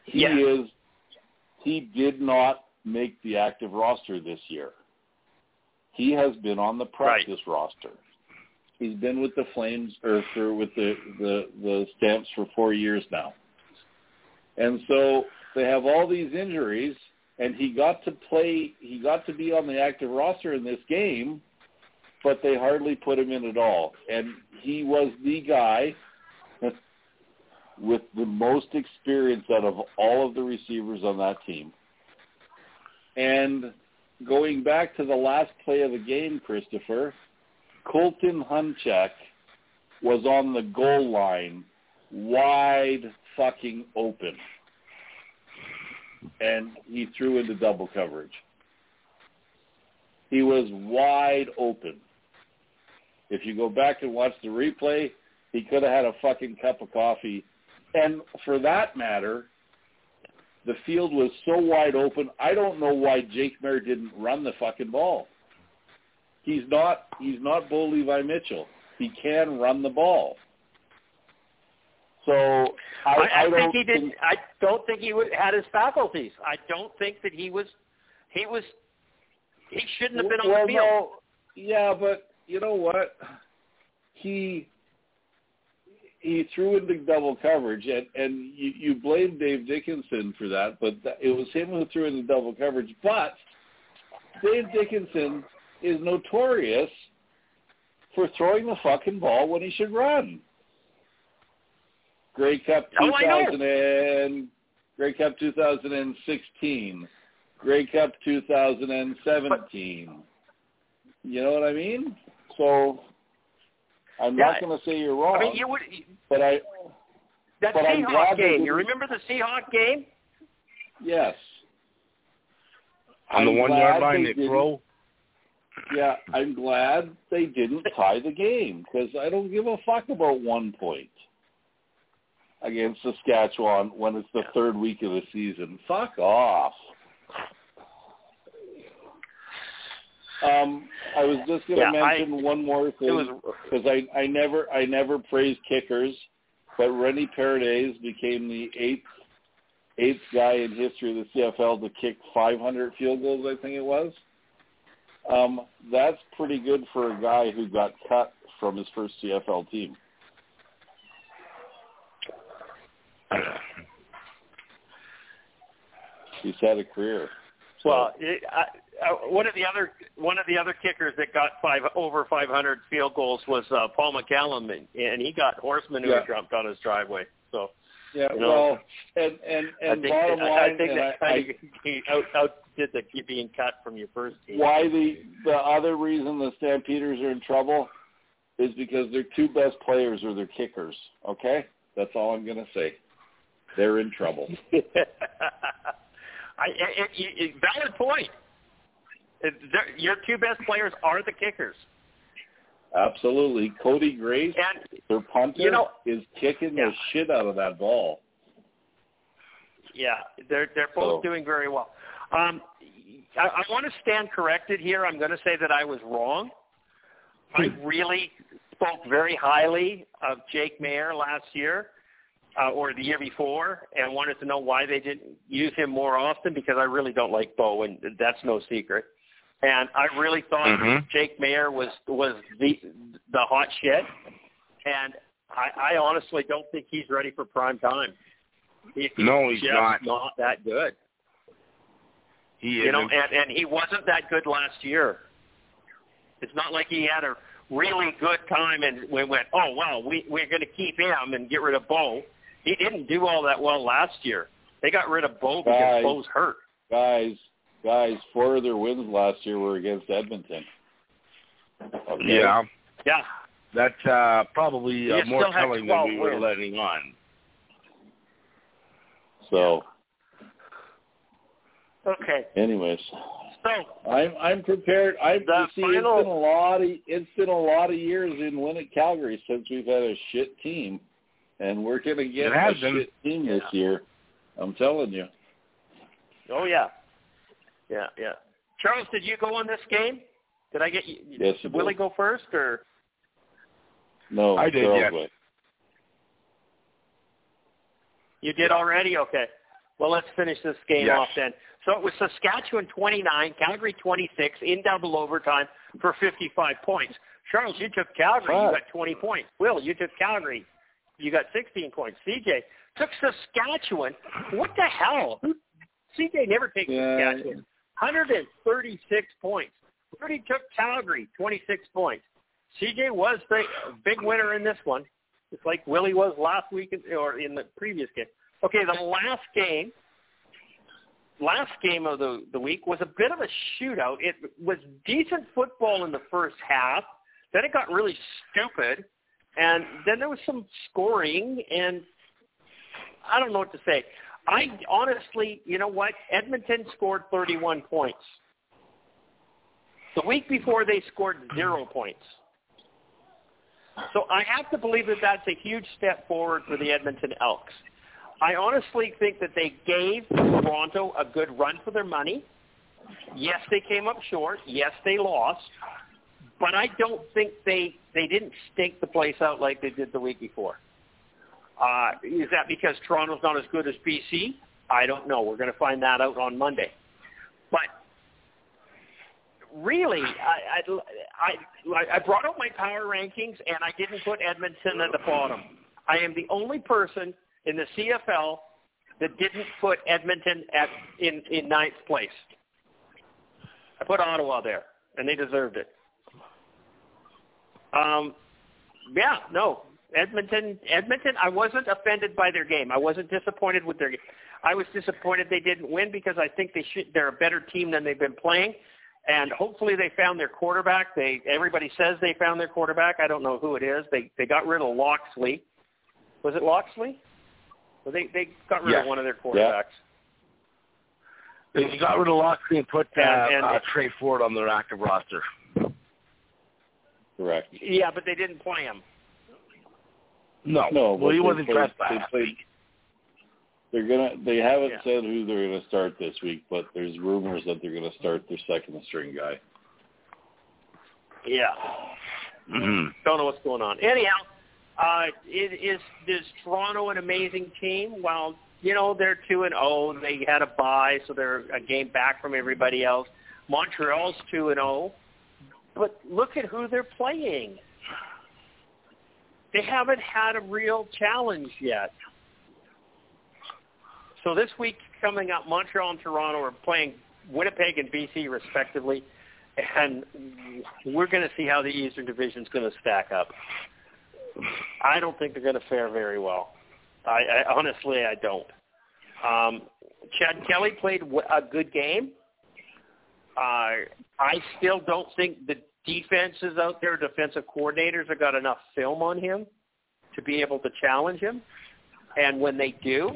C: He
A: Yeah.
C: is he did not make the active roster this year. He has been on the practice roster. He's been with the Flames or for with the, the the Stamps for four years now. And so they have all these injuries and he got to play he got to be on the active roster in this game, but they hardly put him in at all. And he was the guy with the most experience out of all of the receivers on that team. And going back to the last play of the game, Christopher, Colton Hunchak was on the goal line wide fucking open. And he threw into double coverage. He was wide open. If you go back and watch the replay, he could have had a fucking cup of coffee. And for that matter, the field was so wide open. I don't know why Jake Maier didn't run the fucking ball. He's not he's not Bo Levi Mitchell. He can run the ball. So I,
A: I, I,
C: don't
A: think he didn't. I don't think he would, had his faculties. I don't think that he was. He was. He shouldn't have been on the field.
C: No, yeah, but you know what? He he threw in the double coverage, and and you, you blame Dave Dickenson for that, but that, it was him who threw in the double coverage. But Dave Dickenson is notorious for throwing the fucking ball when he should run. Grey Cup
A: Oh,
C: 2000 and Grey Cup 2016, Grey Cup 2017. you know what I mean? So I'm not going to say you're wrong,
A: I mean, you would.
C: but I
A: That
C: But
A: Seahawk game. You remember the Seahawk game?
C: yes,
B: On the
C: I'm
B: one yard line,
C: they
B: they throw.
C: yeah, I'm glad they didn't tie the game because I don't give a fuck about one point against Saskatchewan when it's the third week of the season. Fuck off. Um, I was just going to
A: Yeah, I-
C: mention one more thing because I, I never I never praised kickers, but Rene Paredes became the eighth eighth guy in history of the CFL to kick 500 field goals. I think it was. Um, that's pretty good for a guy who got cut from his first CFL team. He's had a career. So.
A: Well, it, I, uh, one of the other one of the other kickers that got five over 500 field goals was uh, Paul McCallum, and, and he got horse manure
C: Yeah.
A: dumped on his driveway. So
C: yeah,
A: you know,
C: well, and and and
A: I think
C: bottom line,
A: I think that
C: I, I,
A: of out outdid the being cut from your first team.
C: why the the other reason the Stampeders are in trouble is because their two best players are their kickers. Okay, that's all I'm going to say. They're in trouble.
A: I, it, it, it, valid point. They're- your two best players are the kickers,
C: Absolutely, Cody Grace,
A: and
C: their punter,
A: You know-
C: is kicking
A: Yeah.
C: the shit out of that ball.
A: yeah, they're they're both
C: So-
A: doing very well. Um, I, I want to stand corrected here. I'm going to say that I was wrong. I really spoke very highly of Jake Maier last year uh, or the year before, and wanted to know why they didn't use him more often because I really don't like Bo, and that's no secret. And I really thought
B: Mhm.
A: Jake Maier was was the the hot shit, and I, I honestly don't think he's ready for prime time. He-
B: No, he's
A: just
B: not.
A: not that good.
B: He
A: You know, and, and he wasn't that good last year. It's not like he had a really good time and we went, oh well, we we're going to keep him and get rid of Bo. He didn't do all that well last year. They got rid of Bo because
C: Guys.
A: Bo's hurt.
C: Guys, guys, four of their wins last year were against Edmonton. Okay?
B: yeah,
A: Yeah,
B: that's uh, probably uh, more telling than we were
A: wins.
B: letting on.
C: So,
A: okay.
C: anyways,
A: So
C: I'm I'm prepared. I
A: The
C: you see
A: final-
C: it's been a lot of it's been a lot of years in Winnett Calgary since we've had a shit team, and we're gonna get a
B: been.
C: shit team this year. I'm telling you.
A: oh yeah, yeah, yeah. Charles, did you go on this game? Did I get you?
C: Yes, you
A: did Willie go first or?
C: No,
B: I did,
C: Charles
B: yes.
C: went.
A: You did already? Okay. Well, let's finish this game
B: Yes.
A: off then. So it was Saskatchewan 29, Calgary 26 in double overtime for 55 points. Charles, you took Calgary. You got 20 points. Will, you took Calgary. You got 16 points. CJ took Saskatchewan. What the hell? CJ never takes
C: Yeah.
A: Saskatchewan. 136 points. Rudy took Calgary, 26 points. CJ was the big winner in this one. It's like Willie was last week or in the previous game. Okay, the last game, last game of the the week was a bit of a shootout. It was decent football in the first half. Then it got really stupid, and then there was some scoring, and I don't know what to say. I honestly, you know what? Edmonton scored 31 points. The week before, they scored zero points. So I have to believe that that's a huge step forward for the Edmonton Elks. I honestly think that they gave Toronto a good run for their money. Yes, they came up short. Yes, they lost. But I don't think they they didn't stink the place out like they did the week before. Uh, is that because Toronto's not as good as BC? I don't know. We're going to find that out on Monday. But really, I, I, I, I brought up my power rankings, and I didn't put Edmonton at the bottom. I am the only person in the CFL that didn't put Edmonton at in in ninth place. I put Ottawa there, and they deserved it. Um, yeah, no, Edmonton. Edmonton. I wasn't offended by their game. I wasn't disappointed with their game. I was disappointed they didn't win because I think they should. They're a better team than they've been playing, and hopefully they found their quarterback. They everybody says they found their quarterback. I don't know who it is. They they got rid of Locksley. Was it Locksley? Well, they they got rid
B: Yes.
A: of one of their quarterbacks. Yeah.
B: They got rid of Locksley and put uh,
A: And- and-
B: uh, Tre Ford on their active roster.
C: Correct.
A: Yeah, but they didn't play him.
B: No,
C: No,
B: well,
C: but
B: he wasn't
C: played-
B: dressed
C: they
B: last
C: played-
B: week.
C: They're gonna. They haven't
A: Yeah.
C: said who they're gonna start this week, but there's rumors that they're gonna start their second string guy.
A: Yeah.
B: hmm
A: Don't know what's going on. Anyhow, uh, it is is Toronto an amazing team? Well, you know they're two and zero. They had a bye, so they're a game back from everybody else. Montreal's two and zero, but look at who they're playing. They haven't had a real challenge yet. So this week coming up, Montreal and Toronto are playing Winnipeg and BC respectively, and we're going to see how the Eastern Division is going to stack up. I don't think they're going to fare very well. I, I honestly, I don't. Um, Chad Kelly played a good game. Uh, I still don't think the defenses out there, defensive coordinators, have got enough film on him to be able to challenge him. And when they do,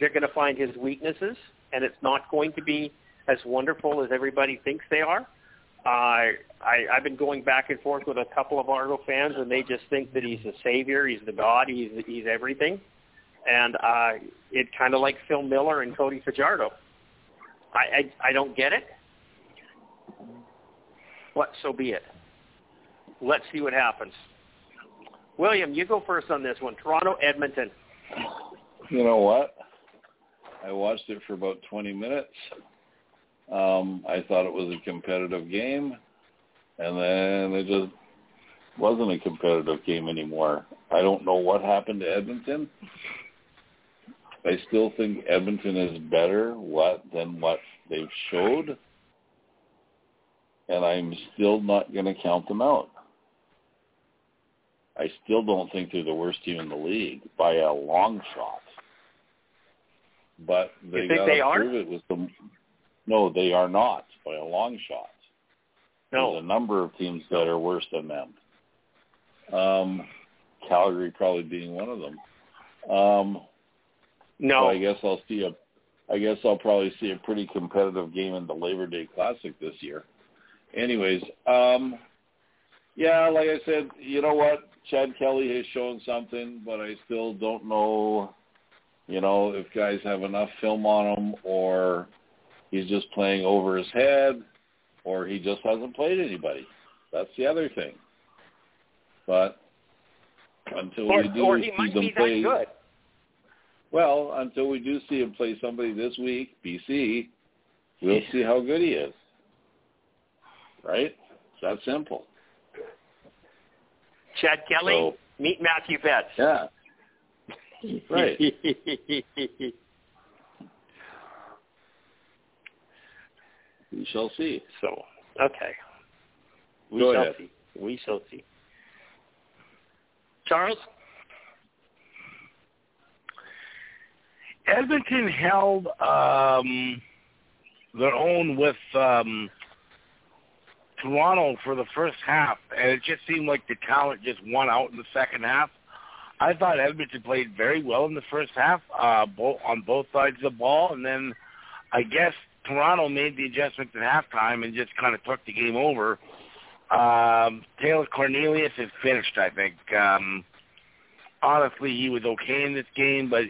A: they're going to find his weaknesses, and it's not going to be as wonderful as everybody thinks they are. Uh, I, I've been going back and forth with a couple of Argo fans, and they just think that he's the savior, he's the god, he's he's everything, and uh, it kind of like Phil Miller and Cody Fajardo. I, I I don't get it, but so be it. Let's see what happens. William, you go first on this one. Toronto, Edmonton.
C: You know what? I watched it for about 20 minutes. Um, I thought it was a competitive game, and then it just wasn't a competitive game anymore. I don't know what happened to Edmonton. I still think Edmonton is better what than what they've showed, and I'm still not going to count them out. I still don't think they're the worst team in the league by a long shot. But they got to prove it with some. No, they are not by a long shot.
A: No.
C: There's a number of teams that are worse than them. Um, Calgary probably being one of them. Um,
A: no,
C: so I guess I'll see a. I guess I'll probably see a pretty competitive game in the Labor Day Classic this year. Anyways, um, yeah, like I said, you know what? Chad Kelly has shown something, but I still don't know, you know, if guys have enough film on him or he's just playing over his head or he just hasn't played anybody. That's the other thing. But until
A: or,
C: we do
A: or he
C: see
A: might
C: them
A: be
C: play,
A: that good.
C: well, until we do see him play somebody this week, BC, we'll see how good he is. Right? It's that simple.
A: Chad Kelly,
C: So-
A: meet Matthew Betts.
C: Yeah. Right. We shall see.
A: so, okay. We
C: Go
A: shall
C: ahead.
A: see. We shall see. Charles?
B: Edmonton held um, their own with um, Toronto for the first half, and it just seemed like the talent just won out in the second half. I thought Edmonton played very well in the first half, uh, both on both sides of the ball, and then I guess Toronto made the adjustments at halftime and just kind of took the game over. Um, Taylor Cornelius is finished, I think. Um, honestly, he was okay in this game, but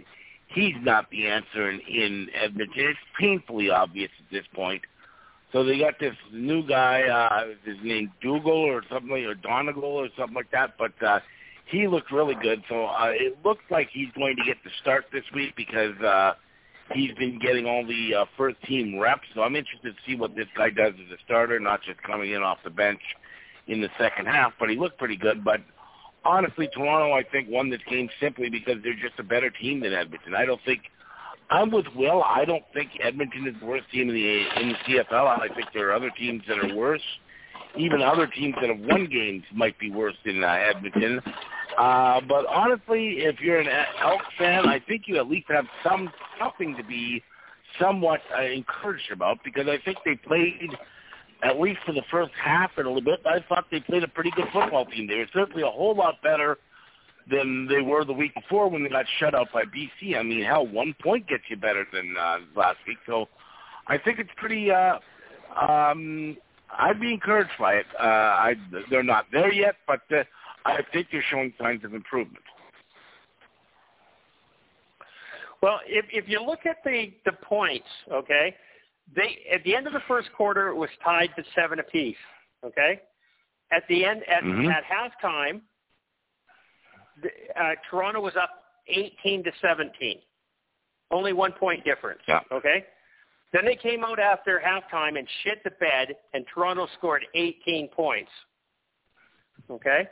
B: he's not the answer in, in Edmonton. It's painfully obvious at this point. So they got this new guy, uh, his name Dougal or something or Donegal or something like that, but uh, he looked really good. So uh, it looks like he's going to get the start this week because uh, he's been getting all the uh, first team reps. So I'm interested to see what this guy does as a starter, not just coming in off the bench in the second half. But he looked pretty good. But honestly, Toronto, I think, won this game simply because they're just a better team than Edmonton. I don't think. I'm with Will. I don't think Edmonton is the worst team in the in the CFL. I think there are other teams that are worse. Even other teams that have won games might be worse than uh, Edmonton. Uh, but honestly, if you're an Elk fan, I think you at least have some something to be somewhat uh, encouraged about because I think they played at least for the first half and a little bit. I thought they played a pretty good football team. They were certainly a whole lot better than they were the week before when they got shut out by BC. I mean, hell, one point gets you better than uh, last week. So I think it's pretty. Uh, um, I'd be encouraged by it. Uh, I, they're not there yet, but uh, I think they're showing signs of improvement.
A: Well, if if you look at the the points, okay, they at the end of the first quarter it was tied to seven apiece. Okay, at the end at
B: Mhm.
A: at halftime, uh, Toronto was up eighteen to seventeen, only one point difference.
B: Yeah.
A: Okay, Then they came out after halftime and shit the bed, and Toronto scored 18 points. Okay,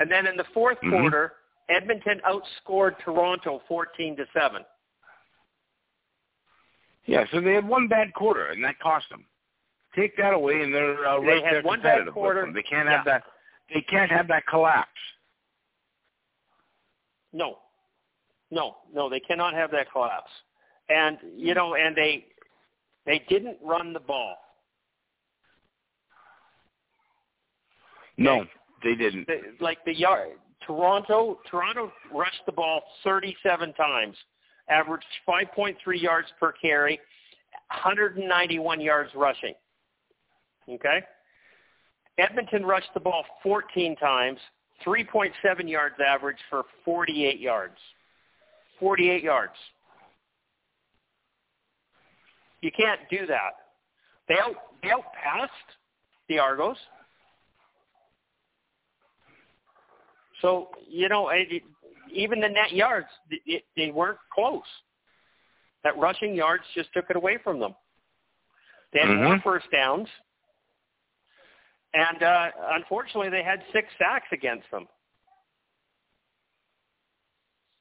A: and then in the 4th
B: Mhm.
A: quarter, Edmonton outscored Toronto 14 to seven.
B: Yeah, so they had one bad quarter, and that cost them. Take that away, and they're uh,
A: They
B: right
A: had
B: there
A: one bad
B: competitive
A: quarter.
B: with them. They can't
A: Yeah.
B: have that. They can't have that collapse.
A: No, no, no, they cannot have that collapse. And you hmm. know, and they they didn't run the ball.
B: No, they didn't.
A: Like the yard, Toronto, Toronto rushed the ball 37 times, averaged 5.3 yards per carry, 191 yards rushing. Okay. Edmonton rushed the ball 14 times, 3.7 yards average for 48 yards. 48 yards. You can't do that. They out they outpassed the Argos. So you know, it, even the net yards, it, they weren't close. That rushing yards just took it away from them. They had more
B: Mhm.
A: first downs, and uh, unfortunately, they had six sacks against them.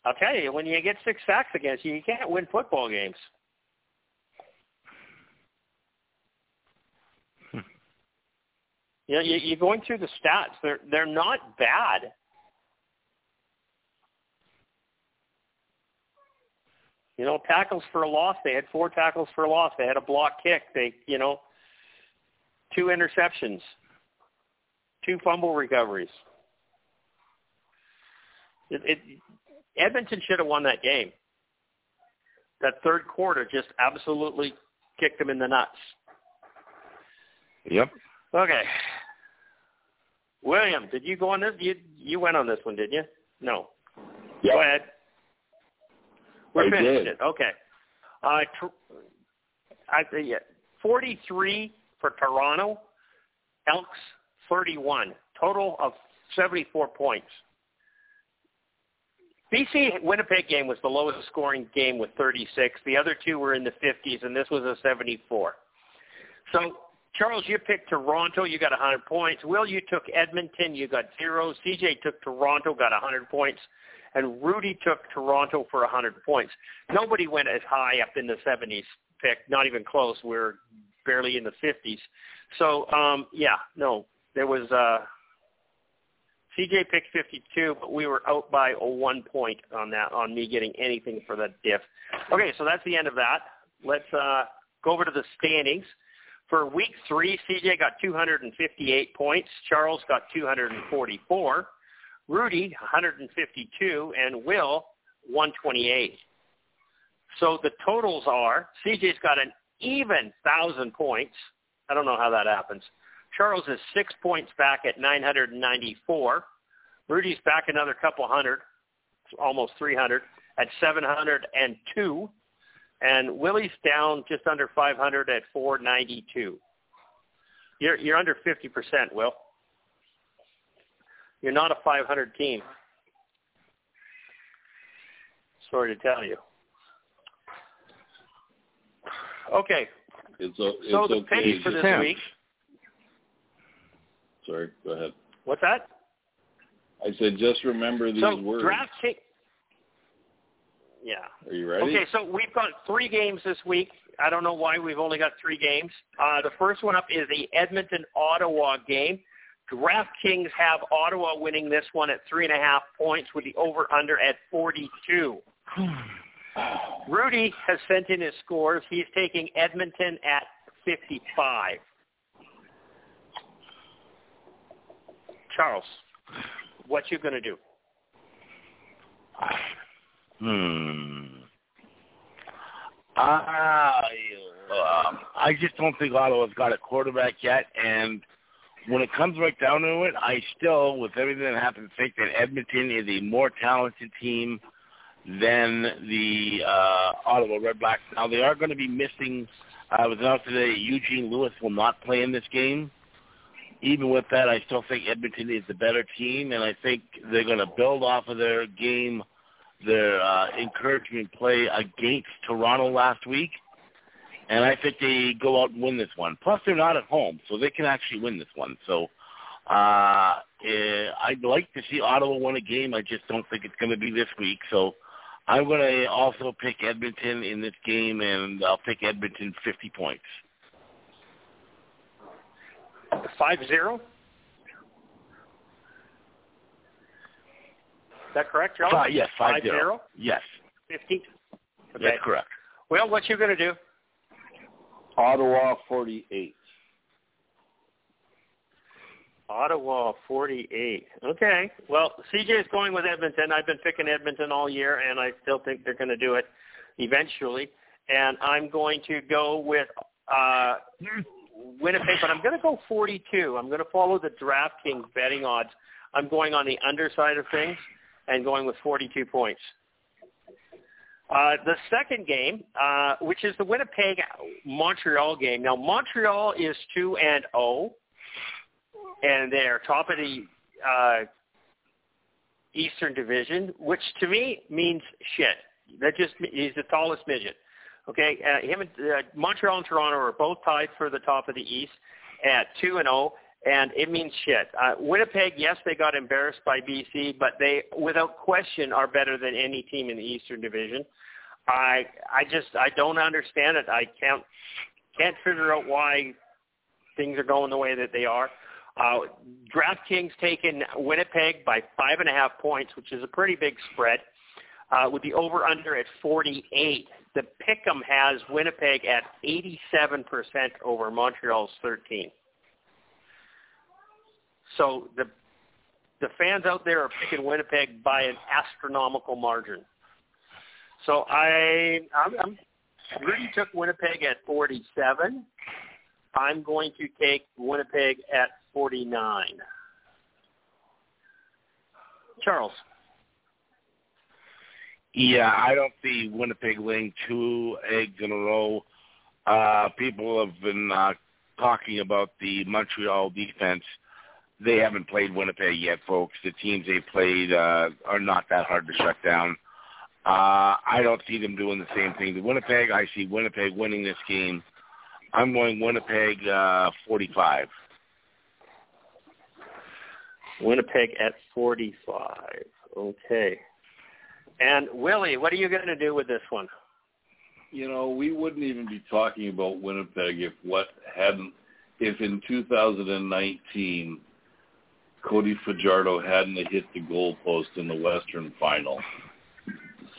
A: I'll tell you, when you get six sacks against you, you can't win football games. You know, you, you're going through the stats. They're they're not bad. You know, tackles for a loss. They had four tackles for a loss. They had a block kick. They, you know, two interceptions, two fumble recoveries. It, it, Edmonton should have won that game. That third quarter just absolutely kicked them in the nuts.
B: Yep.
A: Okay. William, did you go on this? You you went on this one, did you? No.
C: Yeah.
A: Go ahead. We're
C: I
A: finished
C: did.
A: it. Okay. Uh, tr- I yeah, 43 for Toronto, Elks 31, total of 74 points. BC Winnipeg game was the lowest scoring game with 36. The other two were in the 50s, and this was a 74. So, Charles, you picked Toronto. You got 100 points. Will, you took Edmonton. You got zero. CJ took Toronto, got 100 points. And Rudy took Toronto for 100 points. Nobody went as high up in the 70s pick, not even close. We're barely in the 50s. So, um, yeah, no, there was uh, CJ picked 52, but we were out by a one point on that, on me getting anything for that diff. Okay, so that's the end of that. Let's uh, go over to the standings. For week three, CJ got 258 points. Charles got 244. Rudy, 152. And Will, 128. So the totals are, CJ's got an even 1,000 points. I don't know how that happens. Charles is six points back at 994. Rudy's back another couple hundred, almost 300, at 702. And Willie's down just under 500 at 492. You're, you're under 50%, Will. You're not a 500 team. Sorry to tell you. Okay,
C: It's, o- it's
A: so the
C: okay.
A: pennies for this week.
C: Sorry, go ahead.
A: What's that?
C: I said just remember these
A: so
C: words.
A: draft kick. Yeah.
C: Are you ready?
A: Okay, so we've got three games this week. I don't know why we've only got three games. Uh, the first one up is the Edmonton Ottawa game. DraftKings have Ottawa winning this one at three and a half points with the over under at 42. Rudy has sent in his scores. He's taking Edmonton at 55. Charles, what you going to do?
B: Hmm. I, um, I just don't think Ottawa's got a quarterback yet, and when it comes right down to it, I still, with everything that happened, think that Edmonton is a more talented team than the uh, Ottawa Red Blacks. Now they are going to be missing. I was announced today Eugene Lewis will not play in this game. Even with that, I still think Edmonton is the better team, and I think they're going to build off of their game their uh, encouragement play against Toronto last week. and I think they go out and win this one. Plus, they're not at home, so they can actually win this one. So uh, eh, I'd like to see Ottawa win a game. I just don't think it's going to be this week. So I'm going to also pick Edmonton in this game, and I'll pick Edmonton 50 points.
A: Five zero. Is that correct, John?
B: Five, yes, five,
A: five zero. zero.
B: Yes.
A: Fifty. Okay.
B: That's correct.
A: Well, what you going to do?
C: Ottawa 48.
A: Ottawa 48. Okay. Well, CJ is going with Edmonton. I've been picking Edmonton all year, and I still think they're going to do it eventually. And I'm going to go with uh, Winnipeg, but I'm going to go 42. I'm going to follow the DraftKings betting odds. I'm going on the underside of things and going with 42 points. Uh, the second game, uh, which is the Winnipeg Montreal game. Now Montreal is two and zero, oh, and they're top of the uh, Eastern Division, which to me means shit. That just he's the tallest midget. Okay, uh, him and uh, Montreal and Toronto are both tied for the top of the East at two and zero, oh, and it means shit. Uh, Winnipeg, yes, they got embarrassed by BC, but they, without question, are better than any team in the Eastern Division. I, I just, I don't understand it. I can't, can't figure out why things are going the way that they are. Uh, DraftKings taken Winnipeg by five and a half points, which is a pretty big spread, uh, with the over/under at 48. The Pick'em has Winnipeg at 87% over Montreal's 13. So the the fans out there are picking Winnipeg by an astronomical margin. So I I'm, I'm Rudy took Winnipeg at 47. I'm going to take Winnipeg at 49. Charles.
B: Yeah, I don't see Winnipeg laying two eggs in a row. Uh, people have been uh, talking about the Montreal defense they haven't played Winnipeg yet, folks. The teams they played uh, are not that hard to shut down. Uh, I don't see them doing the same thing to Winnipeg. I see Winnipeg winning this game. I'm going Winnipeg uh, 45.
A: Winnipeg at 45. Okay. And Willie, what are you going to do with this one?
C: You know, we wouldn't even be talking about Winnipeg if what hadn't if in 2019 Cody Fajardo hadn't hit the goalpost in the Western Final.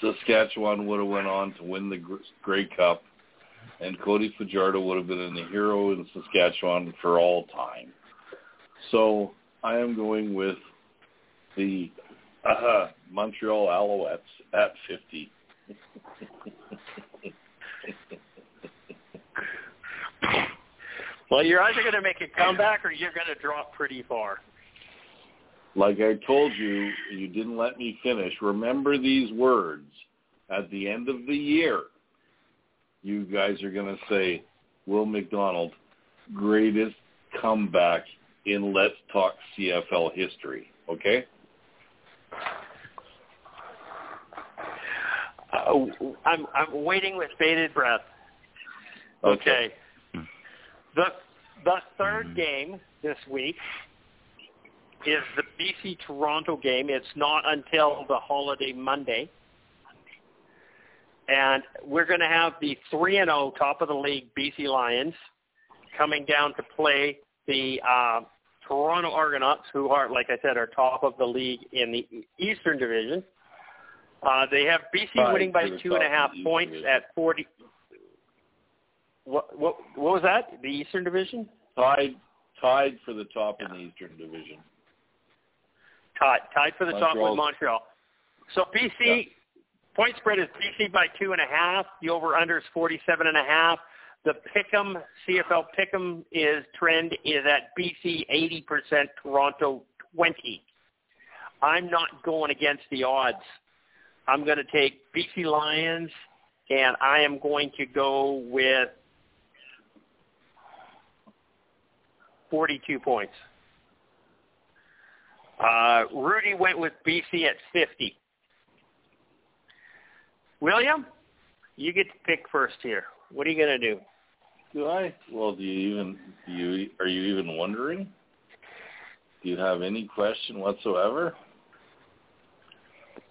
C: Saskatchewan would have went on to win the Grey Cup, and Cody Fajardo would have been a hero in Saskatchewan for all time. So I am going with the uh, Montreal Alouettes at 50.
A: well, you're either going to make a comeback or you're going to drop pretty far
C: like I told you, you didn't let me finish. Remember these words. At the end of the year, you guys are going to say, Will McDonald, greatest comeback in Let's Talk CFL history. Okay?
A: Uh, Uh, I'm I'm waiting with bated breath. Okay. okay. Hmm. The the third hmm. game this week is the BC Toronto game. It's not until the holiday Monday. And we're going to have the 3 and 0 top of the league BC Lions coming down to play the uh, Toronto Argonauts, who are, like I said, are top of the league in the Eastern Division. Uh, they have BC winning by two and a half points division. at 40. What, what what was that? The Eastern Division?
C: Tied tied for the top in the Eastern Division
A: tied, tied for the top with Montreal. So BC yeah. point spread is BC by two and a half. The over under is forty seven and a half. The Pick'em CFL Pick'em is trend is at BC eighty percent, Toronto twenty. I'm not going against the odds. I'm going to take BC Lions, and I am going to go with 42 points. Uh, Rudy went with BC at 50. William, you get to pick first here. What are you going to do?
C: Do I? Well, do you even do you are you even wondering? Do you have any question whatsoever?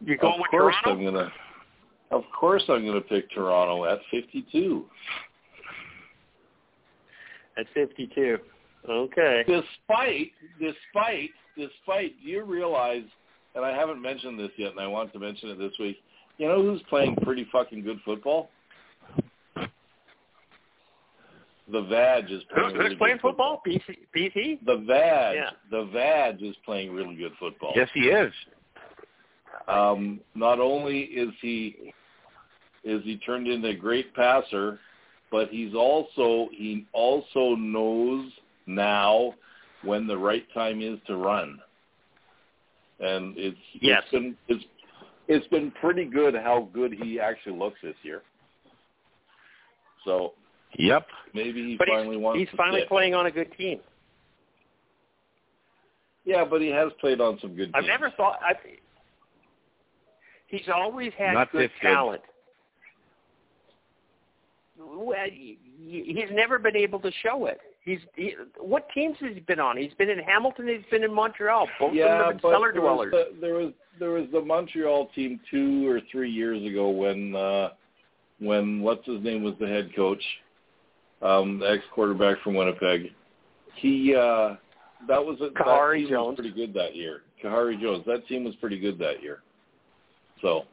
A: You going
C: of
A: with
C: course
A: Toronto?
C: I'm gonna. Of course I'm gonna pick Toronto at 52.
A: At 52. Okay.
C: Despite, despite, despite, do you realize? And I haven't mentioned this yet, and I want to mention it this week. You know who's playing pretty fucking good football? The Vag is playing
A: who's
C: really
A: playing
C: good
A: football? BC? BC?
C: The Vag,
A: Yeah.
C: the Vag is playing really good football.
B: Yes, he is.
C: Um, not only is he is he turned into a great passer, but he's also he also knows now when the right time is to run. And it's
A: Yes.
C: it's been it's it's been pretty good how good he actually looks this year. So
B: Yep.
C: maybe he
A: But
C: finally
A: he's,
C: wants
A: he's finally playing on a good team.
C: Yeah, but he has played on some good teams.
A: I've never thought. I, he's always had
B: Not
A: good
B: this good.
A: talent. Well, he's never been able to show it. He's he, what teams has he been on? He's been in Hamilton. He's been in Montreal. Both of them
C: yeah,
A: have been
C: but
A: cellar
C: there was,
A: dwellers.
C: the, there was there was the Montreal team two or three years ago when uh when what's his name was the head coach, um, the ex quarterback from Winnipeg. He uh that was a, that team
A: Jones.
C: was pretty good that year. Kahari Jones. That team was pretty good that year. So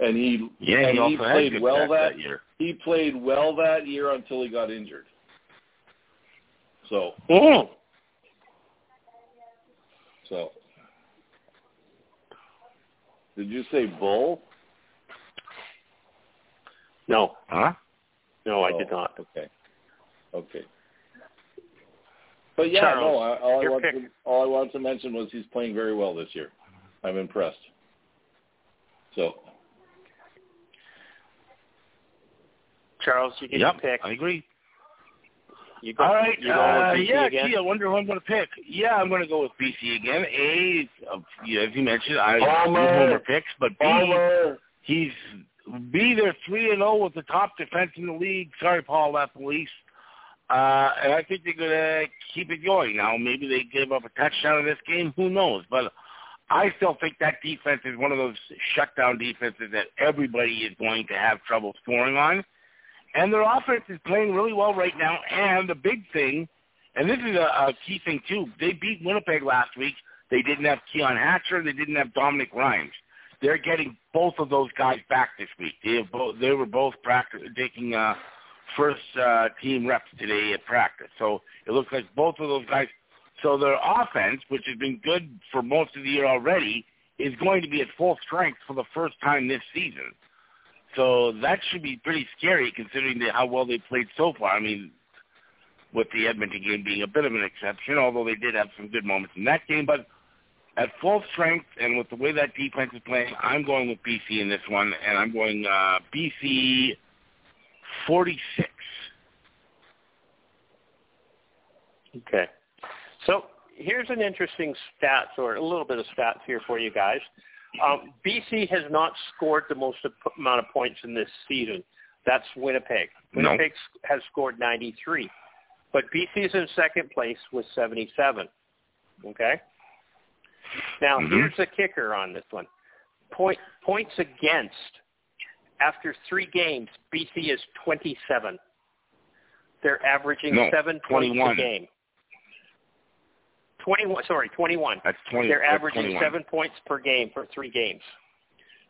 C: and he
B: Yeah,
C: and
B: he
C: he
B: also had
C: played well that
B: that year.
C: he played well that year until he got injured. So
A: Mm.
C: So, did you say bull?
A: No,
B: Huh?
A: no, I
C: Oh,
A: did not.
C: Okay. Okay. But yeah,
A: Charles,
C: no. I, all I
A: your
C: want
A: pick.
C: to all I want to mention was he's playing very well this year. I'm impressed. So,
A: Charles, you get
B: Yep.
A: to pick.
B: I agree.
A: You go,
B: All right.
A: you going
B: Uh,
A: with BC
B: yeah,
A: again?
B: gee, I wonder who I'm going to pick. Yeah, I'm going to go with BC again. A, uh, yeah, as you mentioned, I
C: Homer.
B: do homer picks, but B,
C: Homer.
B: he's B. They're three and zero with the top defense in the league. Sorry, Paul, that police. Uh, and I think they're going to keep it going. Now, maybe they give up a touchdown in this game. Who knows? But I still think that defense is one of those shutdown defenses that everybody is going to have trouble scoring on. And their offense is playing really well right now. And the big thing, and this is a, a key thing too, they beat Winnipeg last week. They didn't have Keon Hatcher. They didn't have Dominique Rhymes. They're getting both of those guys back this week. They have both, they were both practice, taking uh, first uh, team reps today at practice. So it looks like both of those guys. So their offense, which has been good for most of the year already, is going to be at full strength for the first time this season. So that should be pretty scary considering the, how well they played so far. I mean, with the Edmonton game being a bit of an exception, although they did have some good moments in that game. But at full strength and with the way that defense is playing, I'm going with BC in this one, and I'm going uh, BC 46.
A: Okay. So here's an interesting stats or a little bit of stats here for you guys. Um, BC has not scored the most amount of points in this season. That's Winnipeg. Winnipeg s- has scored 93, but BC is in second place with 77. Okay. Now
B: Mhm.
A: here's the kicker on this one. Point points against. After three games, BC is 27. They're averaging
B: No,
A: seven points
B: 21.
A: a game. 21, sorry, 21.
B: That's 20.
A: They're
B: that's
A: averaging
B: 21.
A: seven points per game for three games.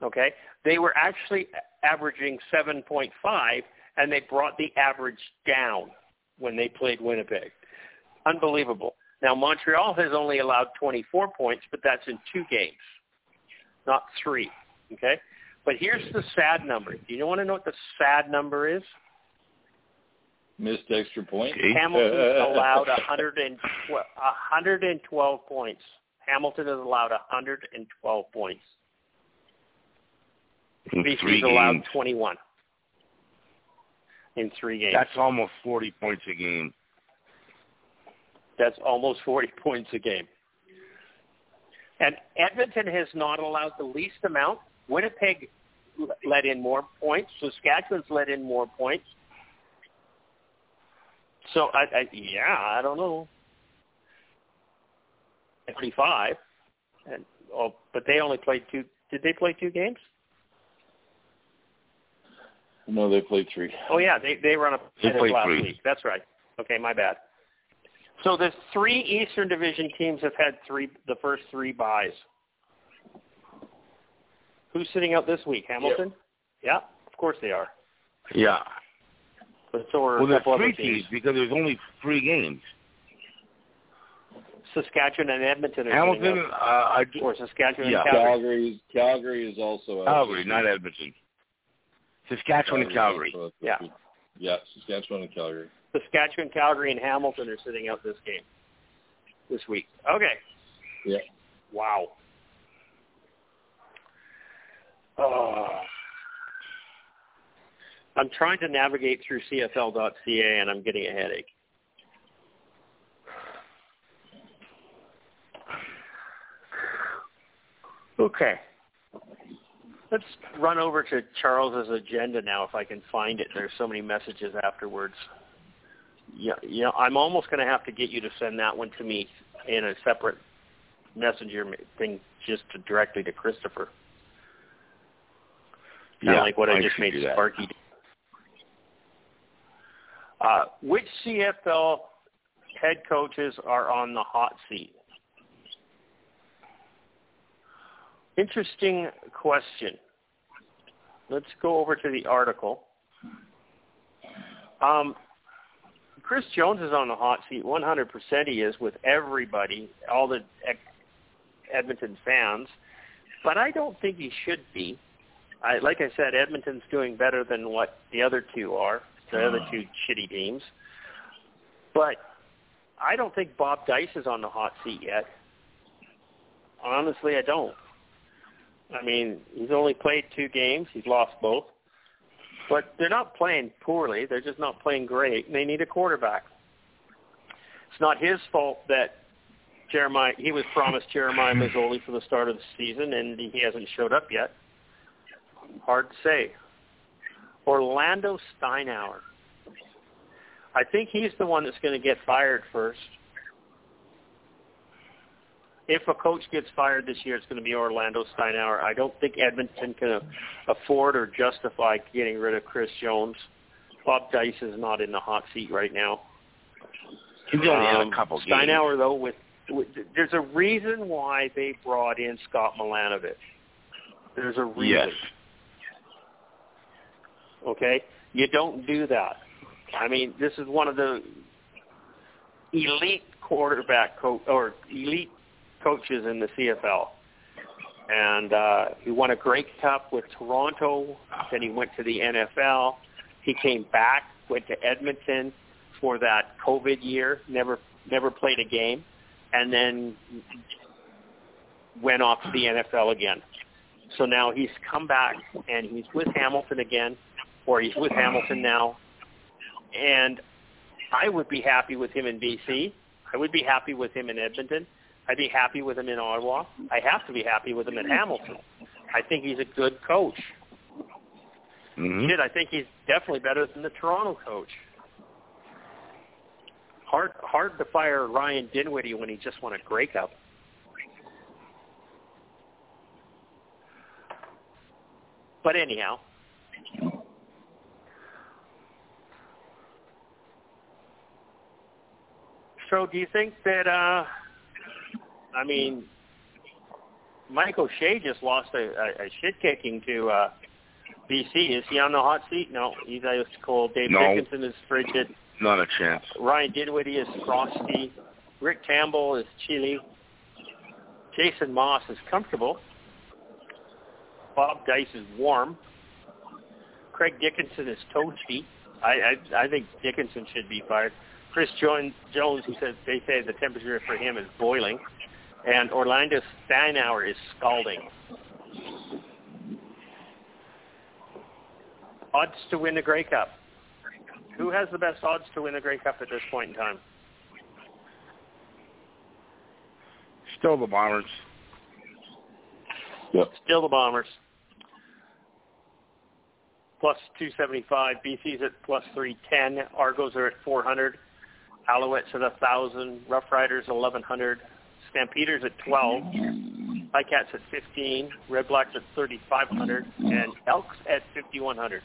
A: Okay? They were actually averaging 7.5, and they brought the average down when they played Winnipeg. Unbelievable. Now, Montreal has only allowed 24 points, but that's in two games, not three. Okay? But here's the sad number. Do you want to know what the sad number is?
C: Missed extra point.
B: Okay.
A: Hamilton allowed 112, 112 points. Hamilton has allowed 112 points.
B: In
A: BC's allowed
B: games.
A: 21 in three games.
B: That's almost 40 points a game.
A: That's almost 40 points a game. And Edmonton has not allowed the least amount. Winnipeg let in more points. Saskatchewan's let in more points. So I, I yeah, I don't know. Twenty-five, and oh, but they only played two. Did they play two games?
C: No, they played three.
A: Oh yeah, they they run up
B: They played
A: last
B: three.
A: week. That's right. Okay, my bad. So the three Eastern Division teams have had three the first three buys. Who's sitting out this week? Hamilton. Yeah, of course they are.
B: Yeah.
A: But so are
B: Well,
A: a
B: there's
A: couple
B: three
A: other teams.
B: teams because there's only three games.
A: Saskatchewan and Edmonton are
B: Hamilton,
A: sitting
B: uh, I
A: out, or Saskatchewan
B: Yeah.
A: and Calgary.
C: Calgary, Calgary is also out
B: Calgary, not. Edmonton. Saskatchewan and Calgary.
C: also out this
A: Yeah.
C: Yeah, Saskatchewan and Calgary.
A: Saskatchewan, Calgary, and Hamilton are sitting out this game this week. Okay.
C: Yeah.
A: Wow. Oh. I'm trying to navigate through CFL.ca and I'm getting a headache. Okay. Let's run over to Charles's agenda now if I can find it. There's so many messages afterwards. Yeah, yeah, I'm almost going to have to get you to send that one to me in a separate messenger thing just to, directly to Christopher. Kind of like what I, just
B: should
A: made
B: do that.
A: Uh, which CFL head coaches are on the hot seat? Interesting question. Let's go over to the article. Um, Chris Jones is on the hot seat. 100% he is with everybody, all the Edmonton fans. But I don't think he should be. I, like I said, Edmonton's doing better than what the other two are, the other two shitty teams. But I don't think Bob Dyce is on the hot seat yet. Honestly, I don't. I mean, he's only played two games. He's lost both. But they're not playing poorly. They're just not playing great. And they need a quarterback. It's not his fault that Jeremiah he was promised Jeremiah Masoli for the start of the season and he hasn't showed up yet. Hard to say. Orlando Steinauer. I think he's the one that's going to get fired first. If a coach gets fired this year, it's going to be Orlando Steinauer. I don't think Edmonton can afford or justify getting rid of Chris Jones. Bob Dyce is not in the hot seat right now.
B: He's only
A: Um,
B: a couple games.
A: Steinauer, though, with, with there's a reason why they brought in Scott Milanovich. There's a reason.
B: Yes.
A: Okay, you don't do that. I mean, this is one of the elite quarterback coach or elite coaches in the CFL, and uh, he won a Grey Cup with Toronto. Then he went to the NFL. He came back, went to Edmonton for that COVID year. Never never played a game, and then went off to the NFL again. So now he's come back and he's with Hamilton again, or he's with Hamilton now. And I would be happy with him in BC. I would be happy with him in Edmonton. I'd be happy with him in Ottawa. I have to be happy with him in Hamilton. I think he's a good coach.
B: hmm
A: Shit, I think he's definitely better than the Toronto coach. Hard, hard to fire Ryan Dinwiddie when he just won a Grey Cup. But anyhow, so do you think that? uh I mean, Mike O'Shea just lost a, a, a shit kicking to uh BC. Is he on the hot seat? No, he's ice cold. Dave
B: No.
A: Dickenson is frigid.
B: Not a chance.
A: Ryan Dinwiddie is frosty. Rick Campbell is chilly. Jason Maas is comfortable. Bob Dyce is warm. Craig Dickenson is toasty. I, I I think Dickenson should be fired. Chris Jones, Jones, he says they say the temperature for him is boiling, and Orlando Steinauer is scalding. Odds to win the Grey Cup. Who has the best odds to win the Grey Cup at this point in time?
B: Still the Bombers.
C: Yep.
A: Still the Bombers. Plus 275. BC's at plus 310. Argos are at 400. Alouettes at a thousand, Rough Riders eleven hundred, Stampeders at twelve, Cats at fifteen, Red Blacks at thirty five hundred, and Elks at fifty one hundred.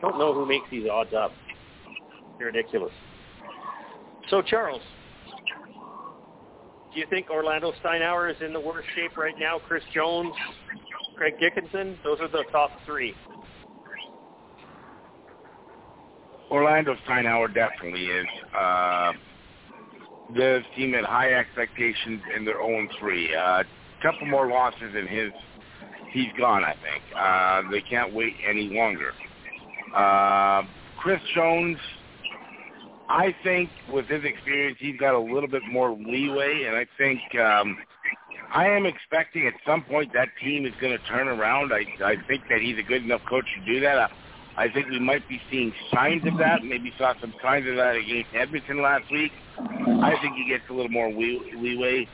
A: Don't know who makes these odds up. They're ridiculous. So Charles, do you think Orlando Steinauer is in the worst shape right now? Chris Jones, Craig Dickenson, those are the top three.
B: Orlando Steinauer definitely is. Uh, this team had high expectations in their own three. A uh, couple more losses in his, he's gone. I think uh, they can't wait any longer. Uh, Chris Jones, I think with his experience, he's got a little bit more leeway, and I think um, I am expecting at some point that team is going to turn around. I I think that he's a good enough coach to do that. Uh, I think we might be seeing signs of that. Maybe saw some signs of that against Edmonton last week. I think he gets a little more leeway.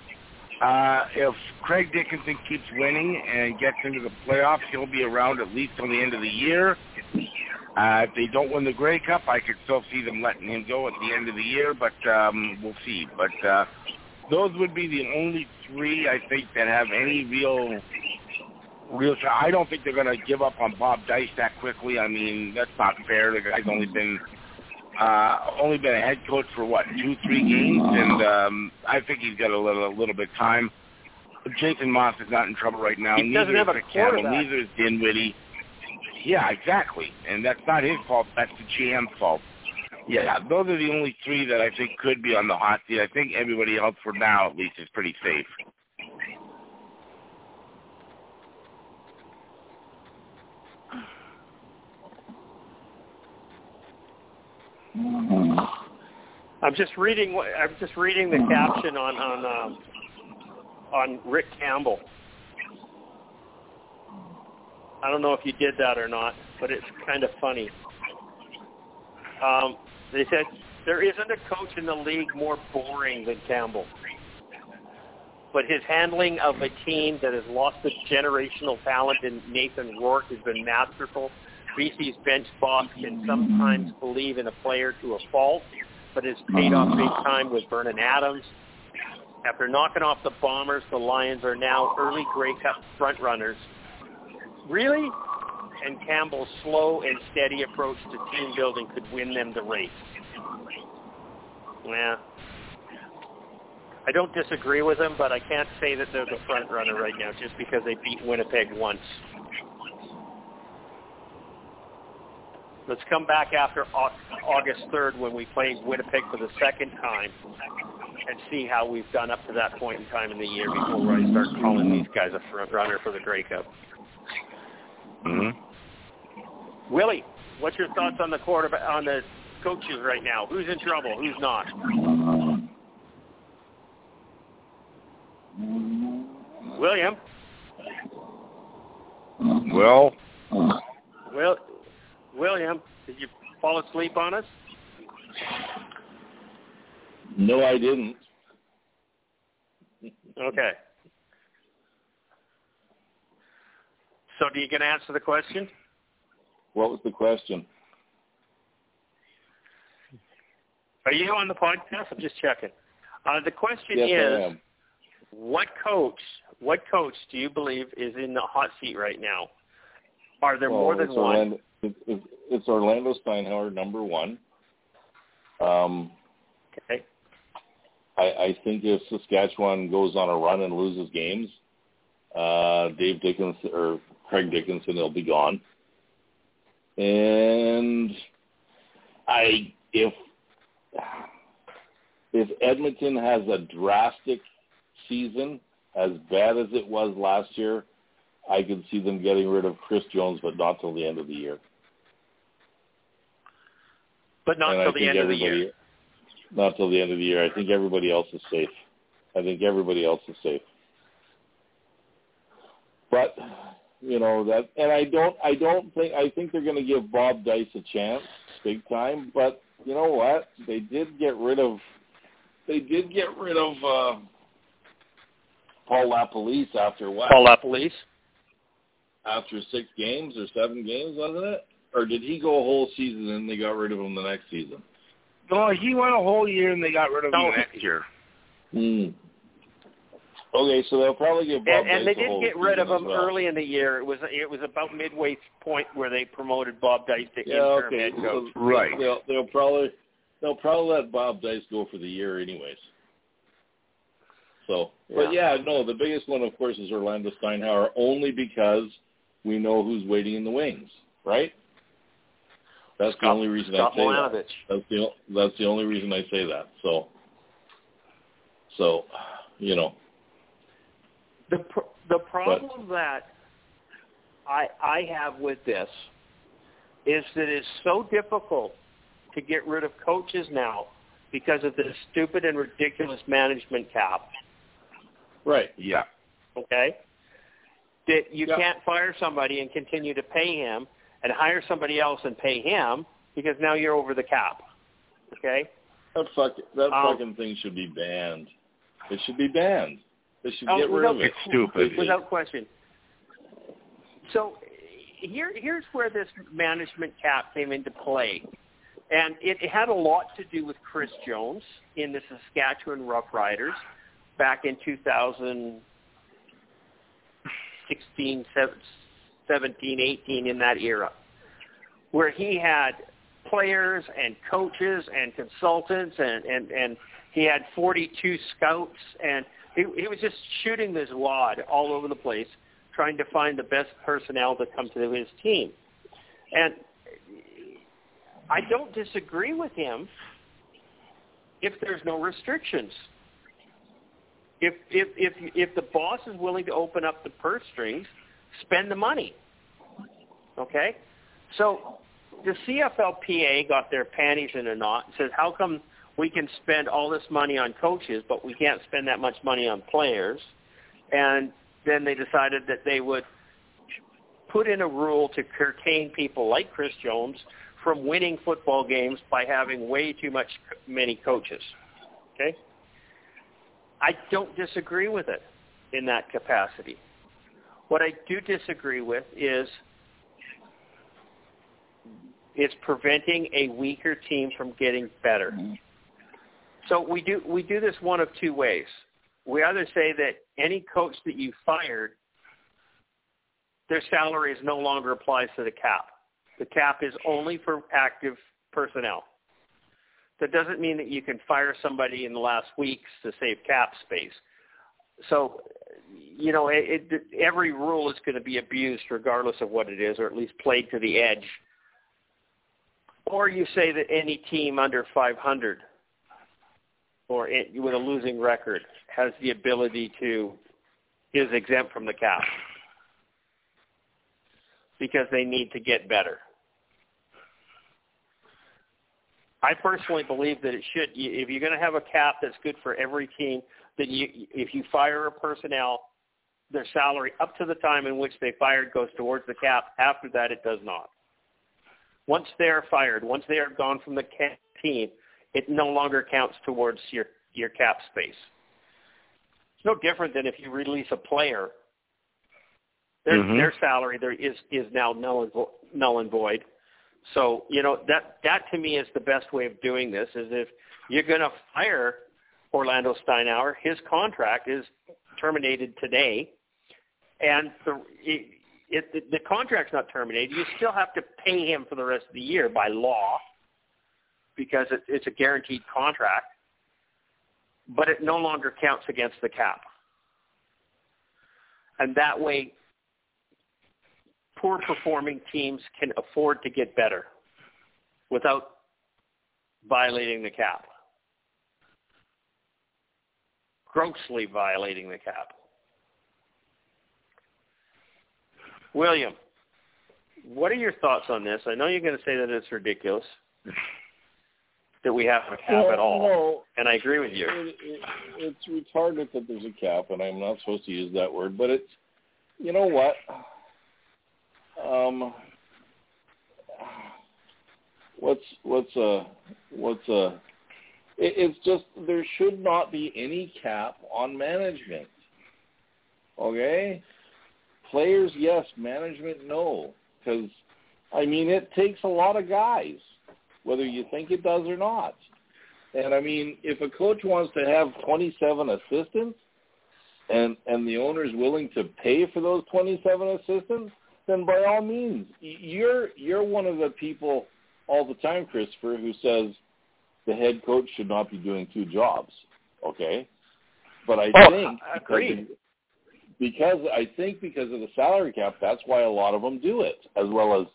B: Uh, if Craig Dickenson keeps winning and gets into the playoffs, he'll be around at least till the end of the year. Uh, if they don't win the Grey Cup, I could still see them letting him go at the end of the year, but um, we'll see. But uh, those would be the only three I think that have any real real shot. I don't think they're going to give up on Bob Dyce that quickly. I mean, that's not fair. The guy's only been uh, only been a head coach for what two, three games, and um, I think he's got a little, a little bit of time. Jason Maas is not in trouble right now.
A: He
B: neither
A: doesn't have
B: is
A: a
B: Campbell, neither is Dinwiddie. Yeah, exactly, and that's not his fault. That's the GM's fault. Yeah, those are the only three that I think could be on the hot seat. I think everybody else, for now at least, is pretty safe.
A: I'm just reading. I'm just reading the caption on on um, on Rick Campbell. I don't know if you did that or not, but it's kind of funny. Um, they said there isn't a coach in the league more boring than Campbell, but his handling of a team that has lost its generational talent in Nathan Rourke has been masterful BC's bench boss can sometimes believe in a player to a fault, but has paid off big time with Vernon Adams. After knocking off the Bombers, the Lions are now early Grey Cup frontrunners. Really? And Campbell's slow and steady approach to team building could win them the race. Yeah. I don't disagree with him, but I can't say that they're the front runner right now just because they beat Winnipeg once. Let's come back after August 3rd when we play Winnipeg for the second time and see how we've done up to that point in time in the year before I start calling these guys a front runner for the Grey Cup.
B: Mm-hmm.
A: Willie, what's your thoughts on the quarterback on the coaches right now? Who's in trouble? Who's not? William.
B: Well.
A: Well, William, did you fall asleep on us?
C: No, I didn't.
A: Okay. So do you going to answer the question?
C: What was the question?
A: Are you on the podcast? I'm just checking. Uh, the question
C: yes,
A: is, what coach, what coach do you believe is in the hot seat right now? Are there
C: well,
A: more than one?
C: It's, it's Orlando Steinauer, number one. Um,
A: okay.
C: I, I think if Saskatchewan goes on a run and loses games, uh, Dave Dickenson or Craig Dickenson will be gone. And I if if Edmonton has a drastic season as bad as it was last year, I could see them getting rid of Chris Jones, but not till the end of the year.
A: But not till the end of the year.
C: Not till the end of the year. I think everybody else is safe. I think everybody else is safe. But you know that, and I don't. I don't think. I think they're going to give Bob Dyce a chance, big time. But you know what? They did get rid of. They did get rid of uh, Paul LaPolice after what?
A: Paul LaPolice.
C: After six games or seven games, wasn't it? Or did he go a whole season and they got rid of him the next season?
B: No, he went a whole year and they got rid of him
A: No.
B: next year.
C: Hmm. Okay, so they'll probably give Bob
A: and, and they
C: Dyce
A: didn't get rid of him
C: well.
A: early in the year. It was it was about midway point where they promoted Bob Dyce to
C: Yeah,
A: interim
C: okay.
A: head coach.
C: So
B: Right.
C: They'll, they'll probably they'll probably let Bob Dyce go for the year anyways. So, but yeah, no, the biggest one, of course, is Orlando Steinauer, only because we know who's waiting in the wings, right? That's the
A: Scott-
C: only reason
A: Scott
C: I say that. That's the that's the only reason I say that. So, so, you know,
A: The pr- the problem that I I have with this is that it's so difficult to get rid of coaches now because of this stupid and ridiculous management cap.
C: right?
B: Yeah.
A: Okay, that you
C: Yeah.
A: can't fire somebody and continue to pay him and hire somebody else and pay him because now you're over the cap. Okay,
C: That fuck that
A: Um,
C: fucking thing should be banned. It should be banned. They should
A: Oh,
C: get rid
A: without-
C: of it.
B: It's stupid.
A: without question. So here, here's where this management cap came into play, and it, it had a lot to do with Chris Jones in the Saskatchewan Roughriders back in 2016, 17, 18, in that era, where he had players and coaches and consultants and and and he had 42 scouts and he, he was just shooting this wad all over the place trying to find the best personnel to come to his team. And I don't disagree with him if there's no restrictions. If if if if the boss is willing to open up the purse strings spend the money okay so the CFLPA got their panties in a knot and says, how come we can spend all this money on coaches, but we can't spend that much money on players? And then they decided that they would put in a rule to curtain people like Chris Jones from winning football games by having way too much many coaches. Okay? I don't disagree with it in that capacity. What I do disagree with is it's preventing a weaker team from getting better. Mm-hmm. So we do we do this one of two ways. We either say that any coach that you fired, their salary is no longer applies to the cap. The cap is only for active personnel. That doesn't mean that you can fire somebody in the last weeks to save cap space. So, you know, it, it, every rule is going to be abused regardless of what it is, or at least played to the edge or you say that any team under 500 or it, with a losing record has the ability to is exempt from the cap because they need to get better. I personally believe that it should. If you're going to have a cap that's good for every team, then you, if you fire a personnel, their salary up to the time in which they fired goes towards the cap. After that, it does not. Once they're fired, once they are gone from the team, it no longer counts towards your your cap space. It's no different than if you release a player. Their
B: Mhm.
A: their salary there is is now null and vo- null and void. So you know that that to me is the best way of doing this. Is if you're going to fire Orlando Steinauer, his contract is terminated today, and the it, it, the, contract's not terminated. You still have to pay him for the rest of the year by law because it, it's a guaranteed contract, but it no longer counts against the cap. And that way, poor performing teams can afford to get better without violating the cap, grossly violating the cap. William, what are your thoughts on this? I know you're going to say that it's ridiculous that we have a cap
C: Well,
A: at all,
C: no,
A: and I agree with you.
C: it, it, it's retarded that there's a cap, and I'm not supposed to use that word, but it's, you know what? Um, what's what's a what's a? It, it's just there should not be any cap on management. Okay, players yes, management no, because I mean, it takes a lot of guys, whether you think it does or not. And I mean, if a coach wants to have 27 assistants, and and the owner is willing to pay for those 27 assistants, then by all means, you're you're one of the people all the time, Christopher, who says the head coach should not be doing two jobs. Okay, but I
A: oh,
C: think
A: because,
C: because I think because of the salary cap, that's why a lot of them do it, as well as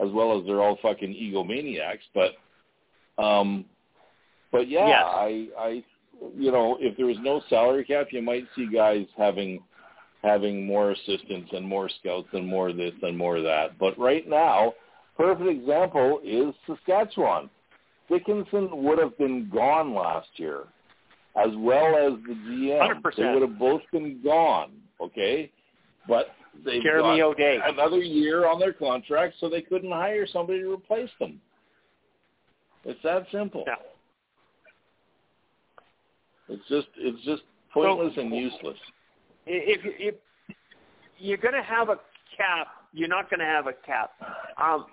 C: as well as they're all fucking egomaniacs. But um, but yeah,
A: yes.
C: I I you know if there was no salary cap, you might see guys having having more assistants and more scouts and more this and more that. But right now, perfect example is Saskatchewan. Dickenson would have been gone last year, as well as the GM.
A: 100%.
C: They would have both been gone. Okay, but
A: Jeremy
C: got
A: O'Day.
C: another year on their contract, so they couldn't hire somebody to replace them. It's that simple.
A: Yeah.
C: It's just it's just pointless
A: So-
C: and useless.
A: if if you're going to have a cap, you're not going to have a cap. Um,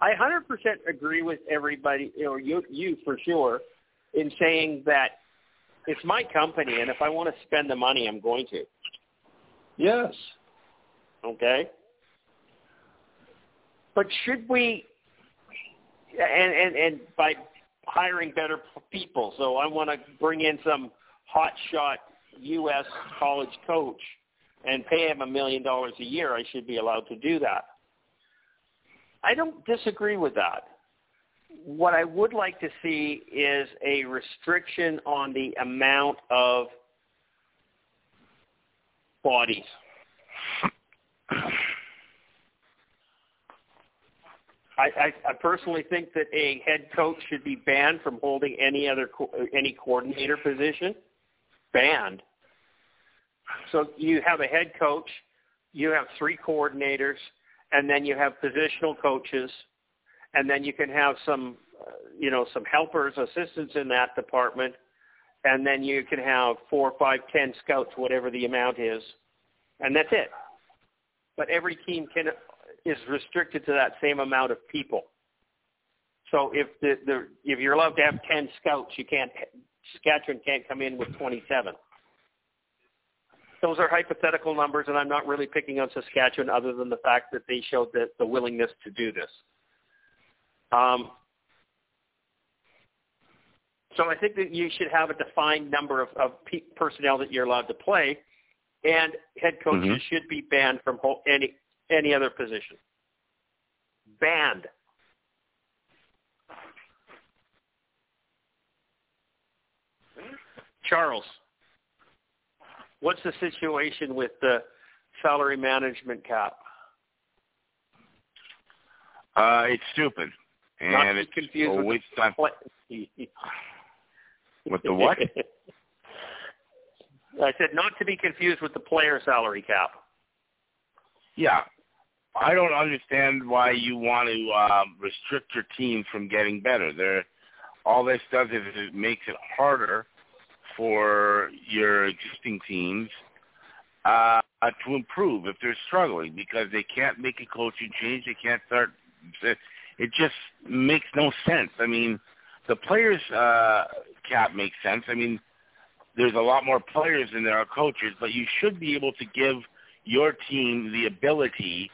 A: I 100% agree with everybody, or you, you for sure, in saying that it's my company, and if I want to spend the money, I'm going to.
C: Yes.
A: Okay. But should we, and and and by hiring better people, so I want to bring in some hot shot U.S. college coach and pay him a million dollars a year, I should be allowed to do that. I don't disagree with that. What I would like to see is a restriction on the amount of bodies. I, I, I personally think that a head coach should be banned from holding any other co- any coordinator position. Banned. So you have a head coach, you have three coordinators, and then you have positional coaches, and then you can have some, uh, you know, some helpers, assistants in that department, and then you can have four, five, ten scouts, whatever the amount is, and that's it. But every team can is restricted to that same amount of people. So if the, the if you're allowed to have ten scouts, you can't Saskatchewan can't come in with 27. Those are hypothetical numbers, and I'm not really picking on Saskatchewan other than the fact that they showed the, the willingness to do this. Um, so I think that you should have a defined number of, of pe- personnel that you're allowed to play, and head coaches
B: Mhm.
A: should be banned from ho- any any other position. Banned. Charles, what's the situation with the salary management cap?
B: Uh, it's stupid, and
A: to
B: it's
A: confused
B: a
A: with
B: waste time.
A: the
B: With the what?
A: I said not to be confused with the player salary cap.
B: Yeah, I don't understand why you want to um, restrict your team from getting better. They're, all this does is it makes it harder for your existing teams uh, to improve if they're struggling because they can't make a coaching change. They can't start. It just makes no sense. I mean, the players' uh, cap makes sense. I mean, there's a lot more players than there are coaches, but you should be able to give your team the ability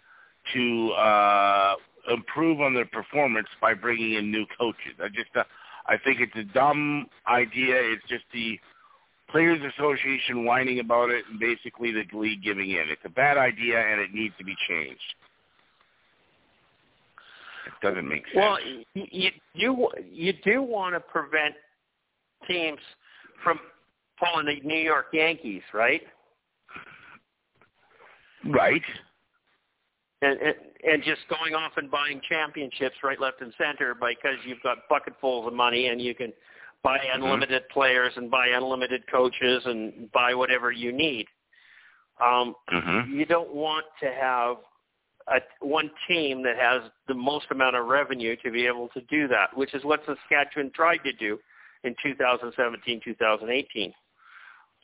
B: to uh, improve on their performance by bringing in new coaches. I just, uh, I think it's a dumb idea. It's just the Players Association whining about it and basically the league giving in. It's a bad idea and it needs to be changed. It doesn't make sense.
A: Well, you you you, you do want to prevent teams from pulling the New York Yankees, right?
B: right.
A: And, and and just going off and buying championships right, left, and center because you've got bucketfuls of money and you can buy unlimited players and buy unlimited coaches and buy whatever you need. Um,
B: Mm-hmm.
A: you don't want to have a, one team that has the most amount of revenue to be able to do that, which is what Saskatchewan tried to do in 2017, 2018.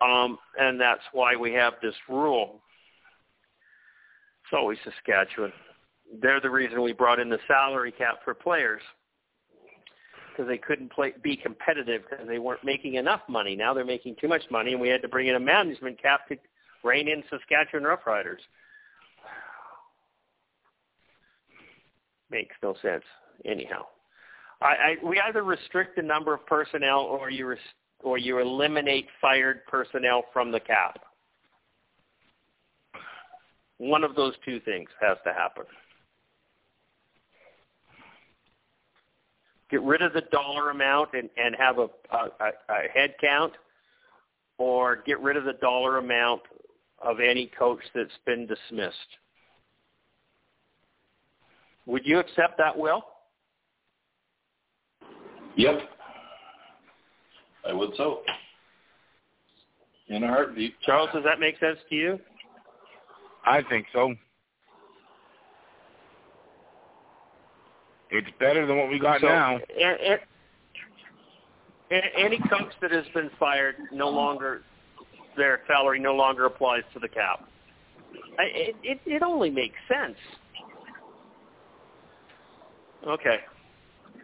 A: Um, and that's why we have this rule. It's always Saskatchewan. They're the reason we brought in the salary cap for players because they couldn't play, be competitive because they weren't making enough money. Now they're making too much money, and we had to bring in a management cap to rein in Saskatchewan Roughriders. Makes no sense. Anyhow, I, I we either restrict the number of personnel or you res, or you eliminate fired personnel from the cap. One of those two things has to happen. Get rid of the dollar amount and, and have a, a, a head count, or get rid of the dollar amount of any coach that's been dismissed. Would you accept that, Will?
C: Yep. I would so. In a heartbeat.
A: Charles, does that make sense to you?
B: I think so. It's better than what we got
A: so,
B: now.
A: It, it, any coach that has been fired no longer their salary no longer applies to the cap. It, it, it only makes sense. Okay.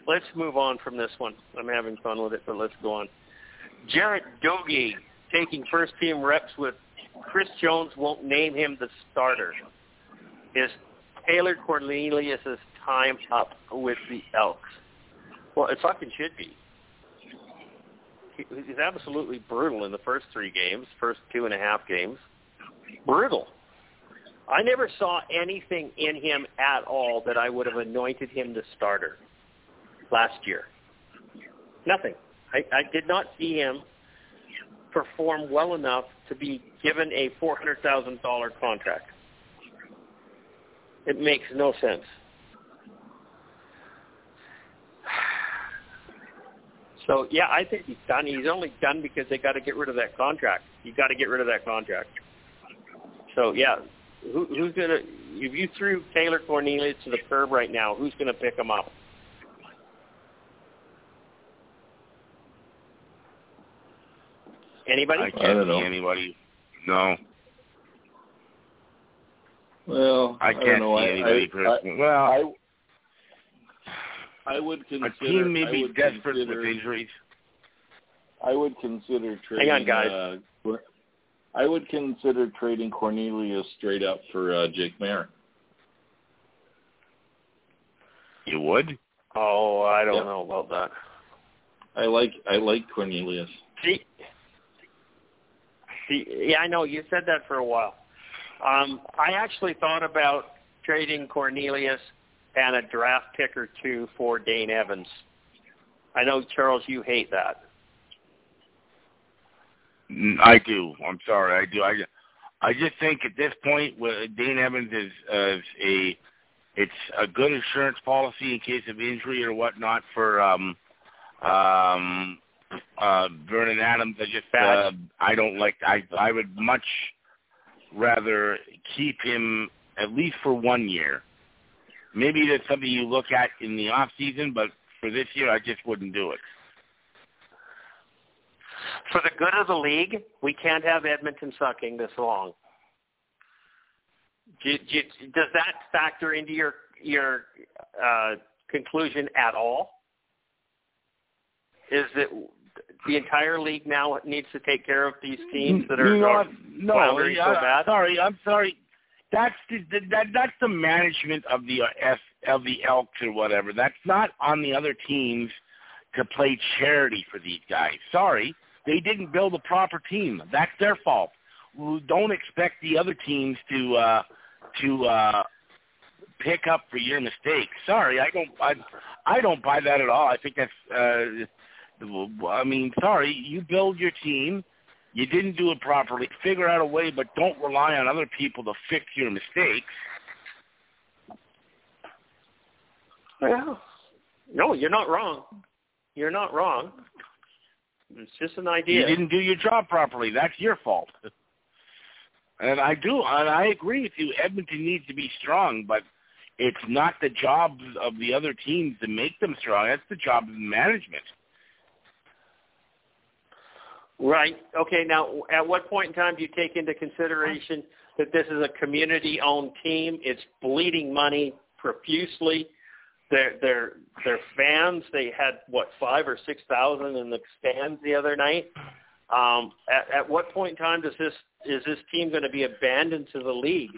A: Let's move on from this one. I'm having fun with it, but let's go on. Jarret Doege taking first team reps with Chris Jones won't name him the starter. Is Taylor Cornelius' time up with the Elks? Well, it fucking should be. He's absolutely brutal in the first three games, first two and a half games. Brutal. I never saw anything in him at all that I would have anointed him the starter last year. Nothing. I, I did not see him perform well enough to be given a $400,000 contract. It makes no sense. So yeah, I think he's done. He's only done because they got to get rid of that contract. You got to get rid of that contract. So yeah, who, who's gonna? If you threw Taylor Cornelius to the curb right now, who's gonna pick him up? Anybody?
B: I can't I see anybody. No.
C: Well,
B: I can't
C: I know.
B: see anybody.
C: I, I,
B: well,
C: I, I would consider.
B: A team may be desperate
C: consider,
B: with injuries.
C: I would consider trading.
A: Hang on, guys.
C: Uh, I would consider trading Cornelius straight up for uh, Jake Maier.
B: You would?
A: Oh, I don't
C: yep.
A: know about that.
C: I like I like Cornelius.
A: See, see, yeah, I know you said that for a while. Um, I actually thought about trading Cornelius and a draft pick or two for Dane Evans. I know Charles, you hate that.
B: I do. I'm sorry. I do. I, I just think at this point, Dane Evans is uh, a, it's a good insurance policy in case of injury or whatnot for um, um, uh, Vernon Adams. I just, uh, I don't like. I, I would much rather keep him at least for one year. Maybe that's something you look at in the off season, but for this year, I just wouldn't do it
A: for the good of the league, we can't have Edmonton sucking this long. Do, do, does that factor into your your uh, conclusion at all? Is that the entire league now needs to take care of these teams that are,
B: no,
A: are
B: no,
A: floundering
B: yeah,
A: so bad?
B: Sorry, I'm sorry. That's the, that that's the management of the F, of the Elks or whatever. That's not on the other teams to play charity for these guys. Sorry, they didn't build a proper team. That's their fault. Don't expect the other teams to uh, to uh, pick up for your mistakes. Sorry, I don't. I, I don't buy that at all. I think that's. Uh, I mean, sorry. You build your team. You didn't do it properly. Figure out a way, but don't rely on other people to fix your mistakes.
A: Well, no, you're not wrong. You're not wrong. It's just an idea.
B: You didn't do your job properly. That's your fault. And I do, and I agree with you. Edmonton needs to be strong, but it's not the job of the other teams to make them strong. That's the job of management.
A: Right. Okay. Now, at what point in time do you take into consideration that this is a community-owned team? It's bleeding money profusely. Their their their fans. They had what five or six thousand in the stands the other night. Um, at, at what point in time does this is this team going to be abandoned to the league?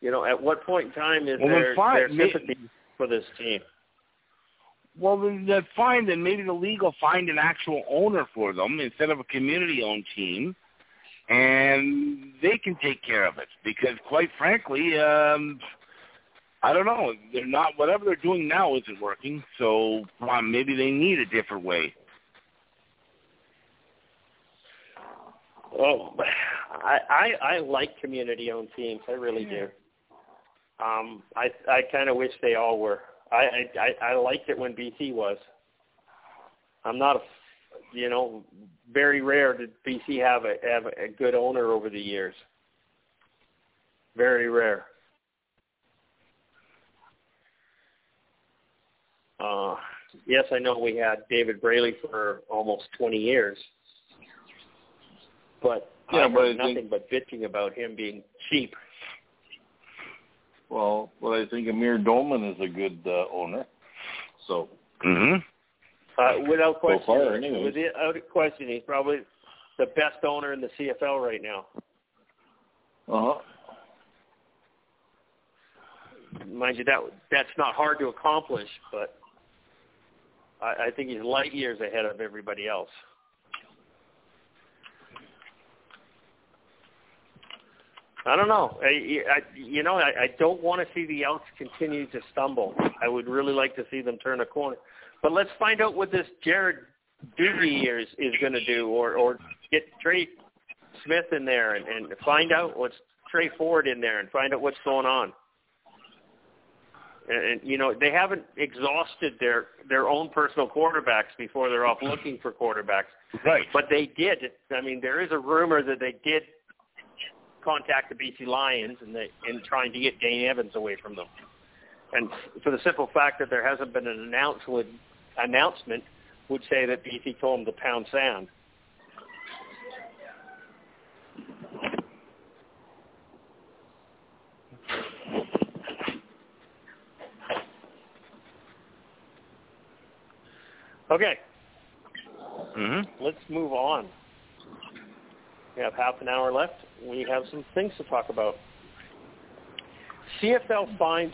A: You know, at what point in time is
B: Well,
A: there,
B: fine. May-
A: sympathy for this team?
B: Well, then that's fine. Then maybe the league will find an actual owner for them instead of a community-owned team, and they can take care of it. Because, quite frankly, um, I don't know. They're not. Whatever they're doing now isn't working. So um, maybe they need a different way.
A: Oh, I I, I like community-owned teams. I really do. Um, I I kind of wish they all were. I, I I liked it when BC was. I'm not a, you know, very rare did BC have a have a good owner over the years. Very rare. Uh, yes, I know we had David Braley for almost 20 years, but
C: Yeah,
A: I
C: but
A: heard
C: think-
A: nothing but bitching about him being cheap.
C: Well, well, I think Amar Doman is a good uh, owner. So
B: Mm-hmm.
A: Uh, without question,
C: far, anyways.
A: without question, he's probably the best owner in the CFL right now.
C: Uh huh.
A: Mind you, that that's not hard to accomplish, but I, I think he's light years ahead of everybody else. I don't know. I, I, you know, I, I don't want to see the Elks continue to stumble. I would really like to see them turn a corner. But let's find out what this Jarret Doege is is going to do, or or get Trey Smith in there and, and find out what's Tre Ford in there and find out what's going on. And, and you know they haven't exhausted their their own personal quarterbacks before they're off looking for quarterbacks,
B: Right.
A: but they did. I mean, there is a rumor that they did contact the BC Lions and they in trying to get Dane Evans away from them. And for the simple fact that there hasn't been an announcement announcement would say that BC told them to pound sand. Okay,
B: Mm-hmm.
A: let's move on. We have half an hour left. We have some things to talk about. CFL fines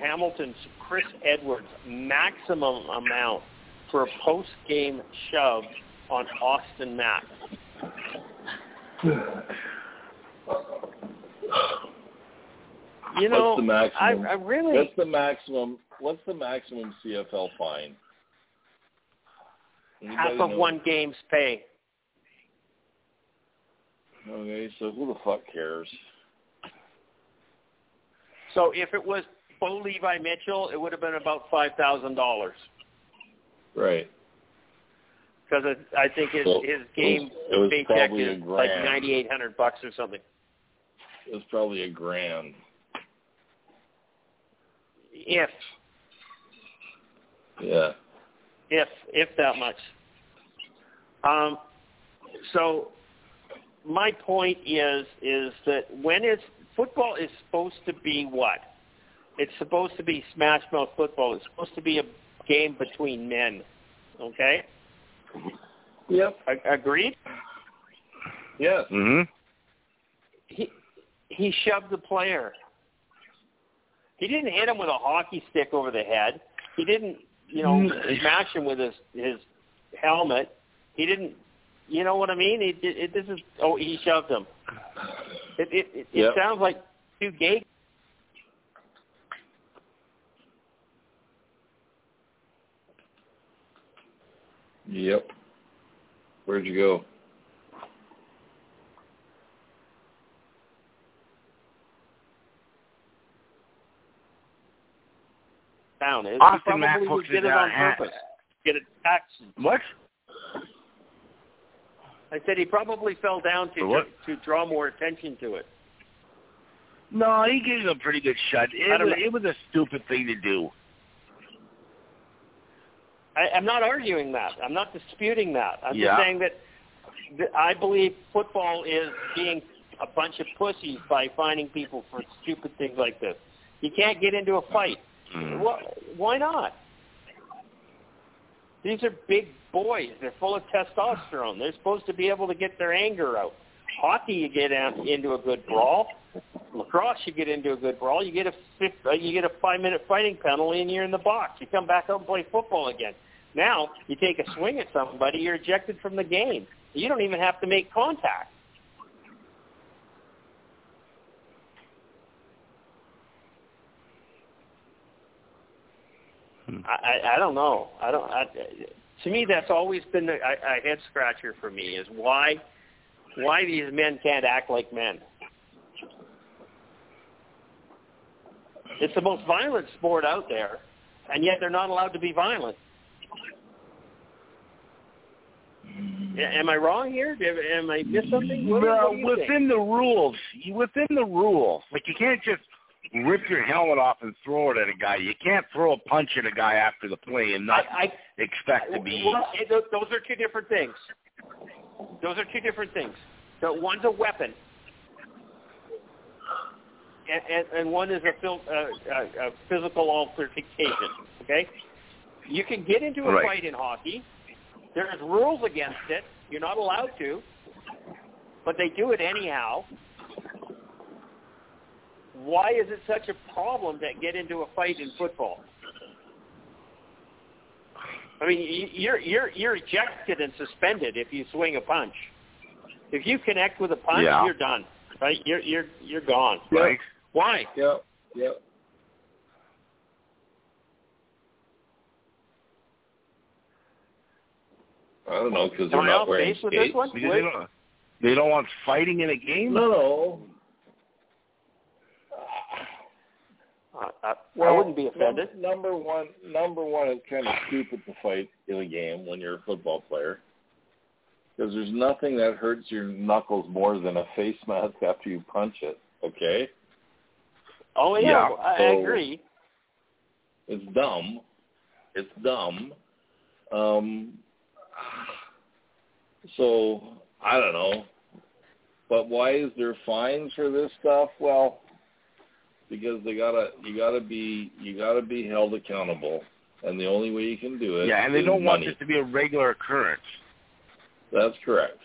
A: Hamilton's Chris Edwards maximum amount for a post-game shove on Austin Mack. You know,
C: What's the maximum?
A: I, I really
C: What's the maximum? What's the maximum CFL fine?
A: half of
C: know?
A: one game's pay.
C: Okay, so who the fuck cares?
A: So if it was Bo Levi Mitchell, it would have been about five thousand dollars.
C: Right.
A: because I think his
C: So,
A: his
C: it was-
A: game
C: it was
A: paycheck is like ninety eight hundred bucks or something.
C: It was probably a grand.
A: If
C: Yeah.
A: if if that much. Um, so my point is is that when it's football is supposed to be what? It's supposed to be smash mouth football. It's supposed to be a game between men. Okay,
C: Yep.
A: A- agreed.
C: Yes.
B: Mm-hmm.
A: he he shoved the player. He didn't hit him with a hockey stick over the head. He didn't, you know,
B: Mm.
A: smash him with his his helmet. He didn't, you know what I mean? It, it, it this is oh he shoved him. It it it, it sounds like two gay.
C: Yep. Where'd you go?
A: Down. He
B: Austin Mack
A: probably did
B: it
A: it on purpose. Get attacked.
B: What?
A: I said he probably fell down to
B: what?
A: to draw more attention to it.
B: No, he gave him a pretty good shot. It was, it was a stupid thing to do.
A: I, I'm not arguing that. I'm not disputing that. I'm
B: Yeah.
A: just saying that I believe football is being a bunch of pussies by finding people for stupid things like this. You can't get into a fight.
B: Mm.
A: Well, why not? These are big boys. They're full of testosterone. They're supposed to be able to get their anger out. Hockey, you get into a good brawl. Lacrosse, you get into a good brawl. You get a fifth, uh, you get a five-minute fighting penalty, and you're in the box. You come back out and play football again. Now, you take a swing at somebody, you're ejected from the game. You don't even have to make contact.
B: Hmm. Mm-hmm.
A: I, I don't know. I don't. I, to me, that's always been a, a head scratcher for me. Is why why these men can't act like men. It's the most violent sport out there, and yet they're not allowed to be violent. Am I wrong here? Am I miss something? What,
B: well,
A: what
B: within
A: think?
B: the rules, within the rules, like you can't just rip your helmet off and throw it at a guy. You can't throw a punch at a guy after the play and not
A: I, I,
B: expect to be.
A: Well, those are two different things. Those are two different things. So one's a weapon, and, and, and one is a, phil, uh, a, a physical altercation. Okay, you can get into a
B: Right.
A: fight in hockey. There's rules against it. You're not allowed to, but they do it anyhow. Why is it such a problem to get into a fight in football? I mean, you're you're you're ejected and suspended if you swing a punch. If you connect with a punch,
B: Yeah.
A: you're done. Right? You're you're you're gone.
B: Right.
A: Why?
C: Yep. Yep. I don't know because they're not wearing skates.
A: this one?
B: They don't, they don't want fighting in a game.
C: No, no.
A: Uh, I, I
C: Well,
A: wouldn't be offended.
C: num- Number one, number one, it's kind of stupid to fight in a game when you're a football player, because there's nothing that hurts your knuckles more than a face mask after you punch it. Okay,
A: Oh yeah,
B: Yeah,
A: I, I
C: so-
A: agree.
C: it's dumb. It's dumb. Um, so I don't know, but why is there fines for this stuff? Well, because they gotta, you gotta be, you gotta be held accountable, and the only way you can do it,
B: Yeah, and they
C: is
B: don't want this to be a regular occurrence.
C: That's correct.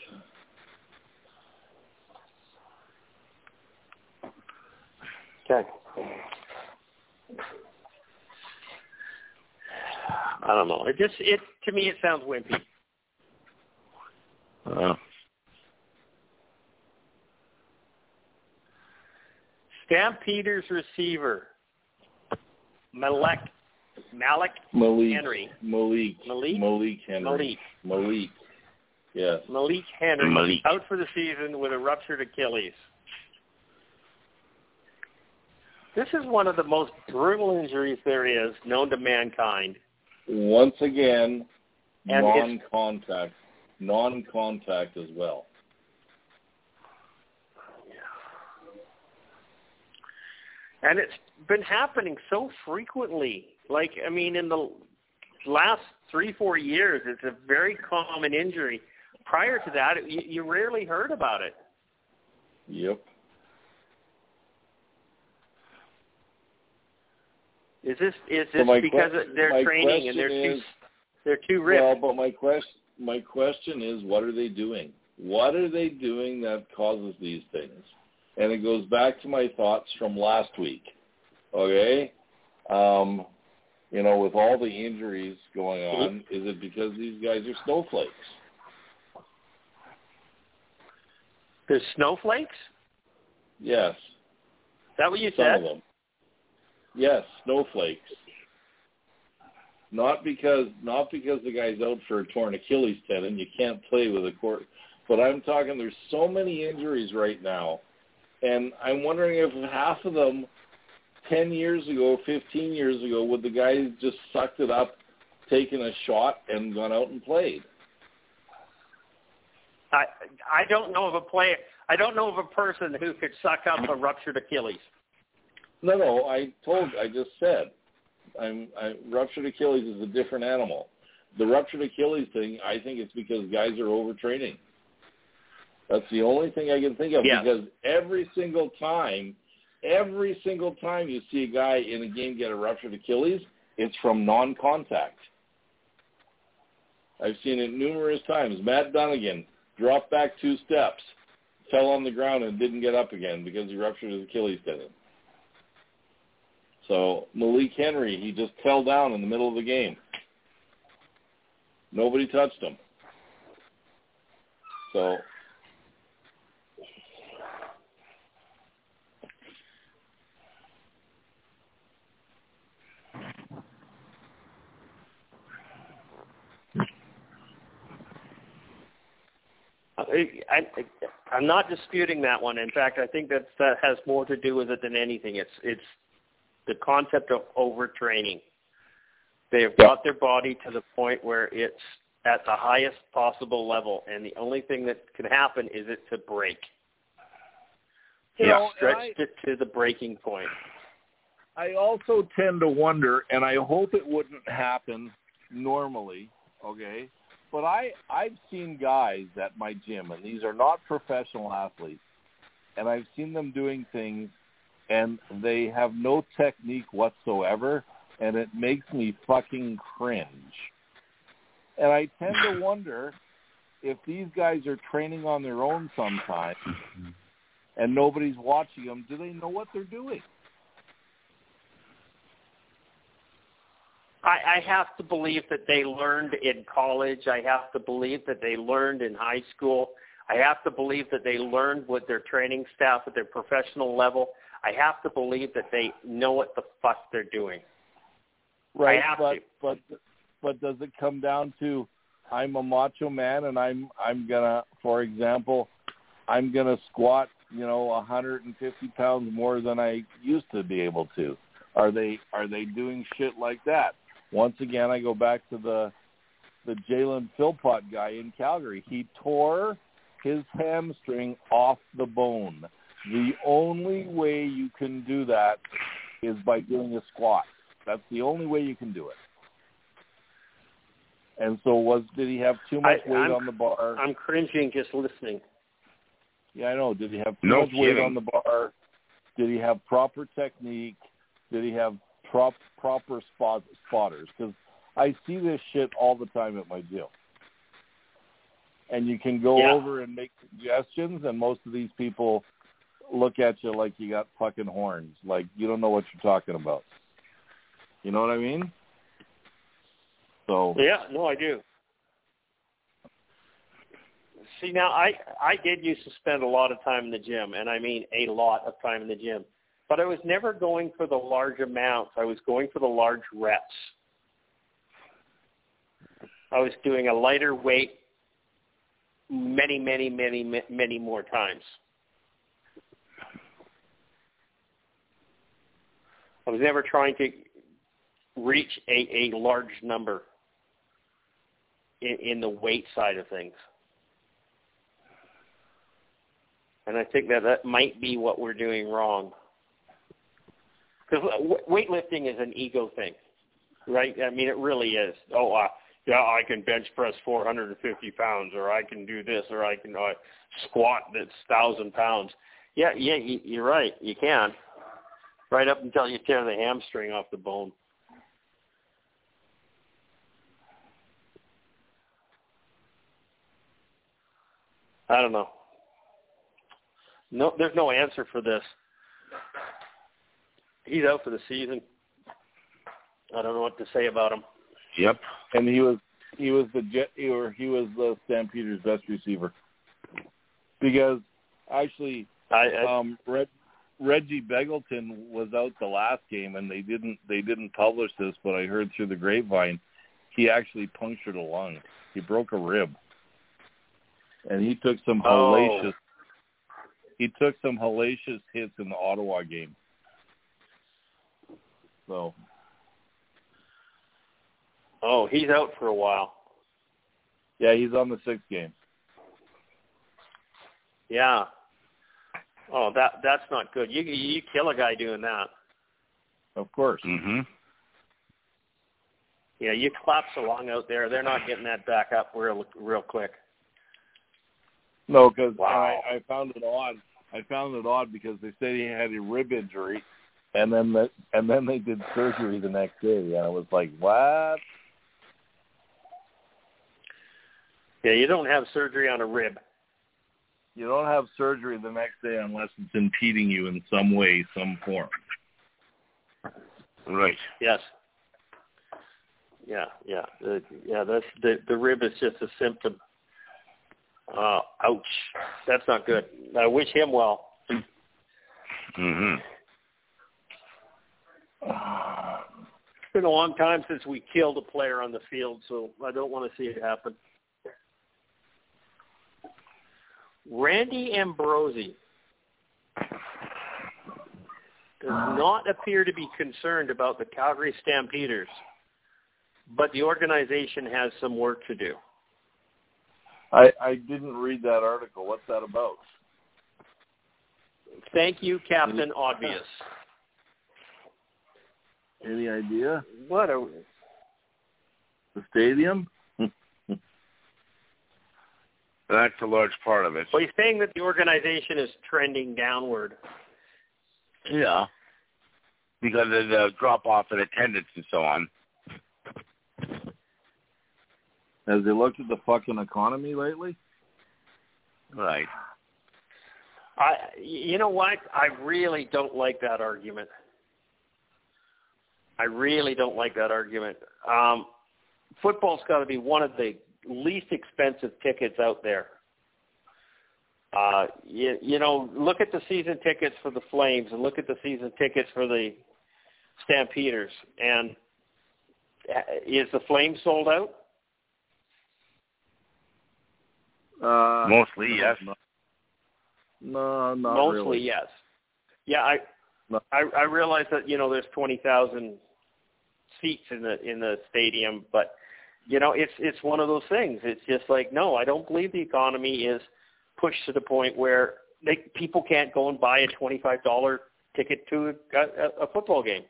A: Okay. I don't know. It just it to me it sounds wimpy.
B: Uh,
A: Stampeders receiver Malek Malik
C: Malik
A: Henry.
C: Malik
A: Malik?
C: Malik Henry
A: Malik
C: Malik. Yes.
A: Malik Henry
B: Malik.
A: out for the season with a ruptured Achilles. This is one of the most brutal injuries there is known to mankind.
C: Once again,
A: And it's-
C: non-contact, non-contact as well.
A: And it's been happening so frequently. Like, I mean, in the last three, four years, it's a very common injury. Prior to that, it, you, you rarely heard about it.
C: Yep.
A: Is this is this
C: my
A: because
C: que-
A: of their training and they're
C: question
A: too they're too
C: Well, but my question, my question is, what are they doing? What are they doing that causes these things? And it goes back to my thoughts from last week. Okay, um, you know, with all the injuries going on, is it because these guys are snowflakes?
A: There's snowflakes.
C: Yes,
A: Is that what you
C: some
A: said?
C: of them. Yes, snowflakes. Not because not because the guy's out for a torn Achilles tendon, you can't play with a court. But I'm talking there's so many injuries right now, and I'm wondering if half of them, ten years ago, fifteen years ago, would the guys just sucked it up, taken a shot, and gone out and played.
A: I I don't know of a player. I don't know of a person who could suck up a ruptured Achilles.
C: No, no, I told, I just said, I'm, I, ruptured Achilles is a different animal. The ruptured Achilles thing, I think it's because guys are overtraining. That's the only thing I can think of
A: Yeah.
C: because every single time, every single time you see a guy in a game get a ruptured Achilles, it's from non-contact. I've seen it numerous times. Matt Dunigan dropped back two steps, fell on the ground, and didn't get up again because he ruptured his Achilles tendon. So Malik Henry, he just fell down in the middle of the game. Nobody touched him. So
A: I, I, I'm not disputing that one. In fact, I think that that has more to do with it than anything. It's it's the concept of overtraining. They've
C: Yeah.
A: got their body to the point where it's at the highest possible level, and the only thing that can happen is it to break.
C: You
A: They've
C: know, and
A: stretched it to the breaking point.
C: I also tend to wonder, and I hope it wouldn't happen normally, okay? But I I've seen guys at my gym, and these are not professional athletes, and I've seen them doing things, and they have no technique whatsoever, and it makes me fucking cringe. And I tend to wonder if these guys are training on their own sometimes, mm-hmm. and nobody's watching them. Do they know what they're doing?
A: I, I have to believe that they learned in college. I have to believe that they learned in high school. I have to believe that they learned with their training staff at their professional level. I have to believe that they know what the fuck they're doing.
C: Right, but
A: to.
C: but but does it come down to I'm a macho man and I'm I'm gonna, for example, I'm gonna squat, you know, 150 pounds more than I used to be able to. Are they are they doing shit like that? Once again, I go back to the the Jalen Philpot guy in Calgary. He tore his hamstring off the bone. The only way you can do that is by doing a squat. That's the only way you can do it. And so, was did he have too much
A: I-
C: weight
A: I'm-
C: on the bar?
A: I'm cringing just listening.
C: Yeah, I know. Did he have too
B: No
C: much weight on the bar? Did he have proper technique? Did he have prop, proper spot, spotters? Because I see this shit all the time at my gym. And you can go
A: Yeah.
C: over and make suggestions, and most of these people look at you like you got fucking horns, like you don't know what you're talking about. You know what I mean? So
A: Yeah, no, I do. See, now I I did used to spend a lot of time in the gym, and I mean a lot of time in the gym. But I was never going for the large amounts. I was going for the large reps. I was doing a lighter weight many, many, many, ma- many more times. I was never trying to reach a, a large number in, in the weight side of things. And I think that that might be what we're doing wrong. Because weightlifting is an ego thing, right? I mean, it really is. Oh, uh, yeah, I can bench press 450 pounds, or I can do this, or I can uh, squat that's thousand pounds. Yeah, yeah, you- you're right. You can, right up until you tear the hamstring off the bone. I don't know. No, there's no answer for this. He's out for the season. I don't know what to say about him.
B: Yep.
C: and he was he was the jet or he was the Stampeders' best receiver because actually
A: I, I
C: um Reg, Reggie Begelton was out the last game and they didn't they didn't publish this but I heard through the grapevine he actually punctured a lung he broke a rib and he took some
A: Oh.
C: hellacious he took some hellacious hits in the Ottawa game so
A: oh, he's out for a while.
C: yeah he's on the sixth game
A: Yeah. Oh, that that's not good. You you kill a guy doing that.
C: of course
B: Mhm.
A: Yeah, you collapse along out there. They're not getting that back up real real quick.
C: No, because
A: Wow.
C: I, I found it odd. I found it odd because they said he had a rib injury, and then the, and then they did surgery the next day, and I was like, what?
A: Yeah, you don't have surgery on a rib.
C: You don't have surgery the next day unless it's impeding you in some way, some form.
B: Right.
A: Yes. Yeah, yeah, uh, yeah. That's the the rib is just a symptom. Uh, ouch. That's not good. I wish him well. It's been a long time since we killed a player on the field, so I don't want to see it happen. Randy Ambrosie does not appear to be concerned about the Calgary Stampeders, but the organization has some work to do.
C: I I didn't read that article. What's that about?
A: Thank you, Captain Obvious.
C: Any idea?
A: What a
C: The stadium?
B: That's a large part of it.
A: well, he's saying that the organization is trending downward.
B: Yeah. Because of the drop off in attendance and so on.
C: Has they looked at the fucking economy lately?
B: Right.
A: I, you know what? I really don't like that argument. I really don't like that argument. Um, football's got to be one of the least expensive tickets out there. Uh, you, you know, look at the season tickets for the Flames and look at the season tickets for the Stampeders. And uh, is the Flames sold out?
C: Uh,
B: Mostly, yes.
C: No, no not
A: Mostly,
C: really.
A: yes. Yeah, I,
C: No.
A: I I realize that you know there's twenty thousand seats in the in the stadium, but you know it's it's one of those things. It's just like no, I don't believe the economy is pushed to the point where they people can't go and buy a twenty five dollar ticket to a, a, a football game.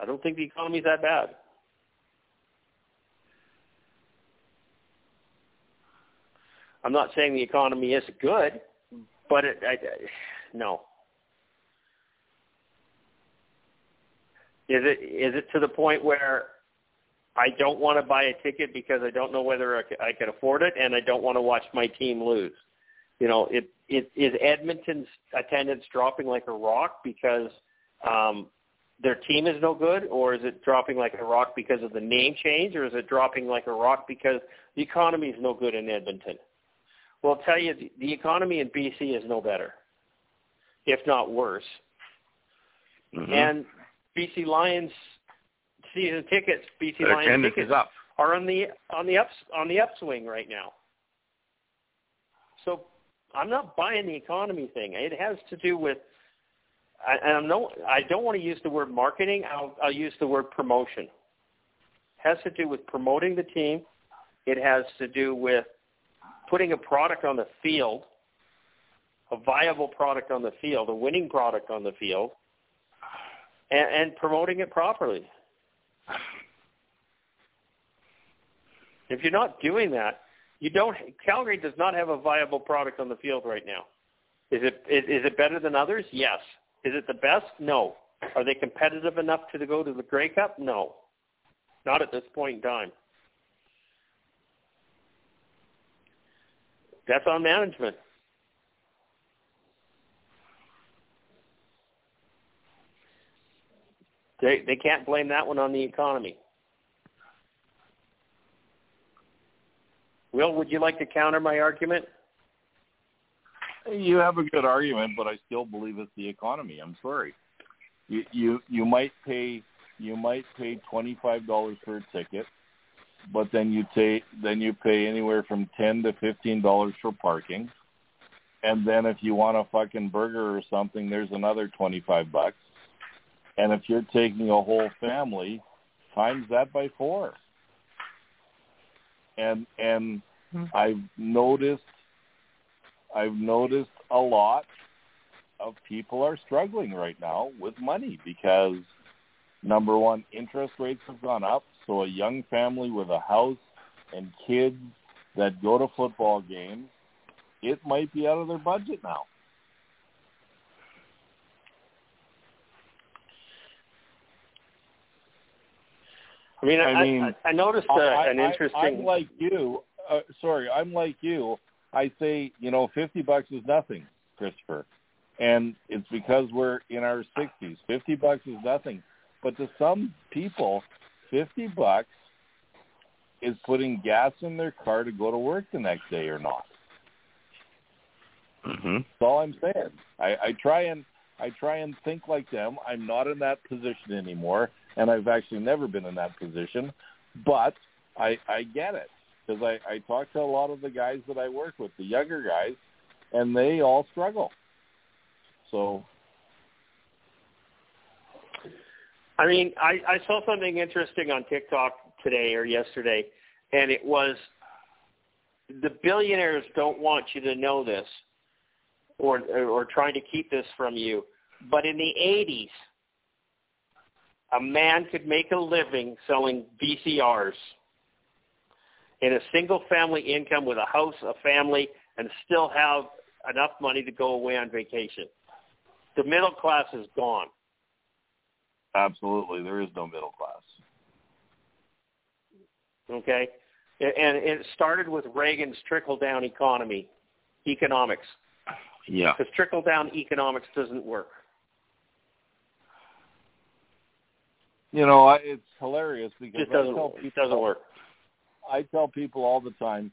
A: I don't think the economy's that bad. I'm not saying the economy is good, but it, I, I, no. Is it is it to the point where I don't want to buy a ticket because I don't know whether I, ca- I can afford it, and I don't want to watch my team lose? You know, it, it is Edmonton's attendance dropping like a rock because um, their team is no good, or is it dropping like a rock because of the name change, or is it dropping like a rock because the economy is no good in Edmonton? Well, I'll tell you, the, the economy in BC is no better, if not worse.
B: Mhm.
A: And BC Lions season tickets, BC
B: Their
A: Lions tickets
B: up.
A: are on the on the ups on the upswing right now. So I'm not buying the economy thing. It has to do with, I, and I'm no, I don't want to use the word marketing. I'll, I'll use the word promotion. It has to do with promoting the team. It has to do with putting a product on the field, a viable product on the field, a winning product on the field, and, and promoting it properly. If you're not doing that, you don't. Calgary does not have a viable product on the field right now. Is it is, is it better than others? Yes. Is it the best? No. Are they competitive enough to go to the Grey Cup? No. Not at this point in time. That's on management. They they can't blame that one on the economy. Will, would you like to counter my argument?
C: You have a good argument, but I still believe it's the economy. I'm sorry. You you you might pay you might pay twenty five dollars for a ticket, but then you take then you pay anywhere from ten to fifteen dollars for parking, and then if you want a fucking burger or something, there's another twenty five bucks, and if you're taking a whole family, times that by four. And and mm-hmm. I've noticed I've noticed a lot of people are struggling right now with money because number one, interest rates have gone up. So a young family with a house and kids that go to football games it might be out of their budget now.
A: I mean,
C: I
A: I,
C: mean,
A: I, I noticed uh,
C: I,
A: an interesting.
C: I'm like you. Uh, sorry, I'm like you. I say, you know, fifty bucks is nothing, Christopher, and it's because we're in our sixties. Fifty bucks is nothing, but to some people, fifty bucks is putting gas in their car to go to work the next day or not.
B: hmm
C: That's all I'm saying. I, I try and I try and think like them. I'm not in that position anymore, and I've actually never been in that position. But I I get it because I I talk to a lot of the guys that I work with, the younger guys, and they all struggle. So
A: I mean, I, I saw something interesting on TikTok today or yesterday, and it was the billionaires don't want you to know this, or or trying to keep this from you. But in the '80s, a man could make a living selling VCRs in a single-family income with a house, a family, and still have enough money to go away on vacation. The middle class is gone.
C: absolutely, there is no middle class.
A: okay? And it started with Reagan's trickle-down economy, economics,
B: Yeah.
A: because trickle-down economics doesn't work.
C: You know, I, it's hilarious because
A: just doesn't,
C: tell
A: it doesn't work.
C: I tell people all the time,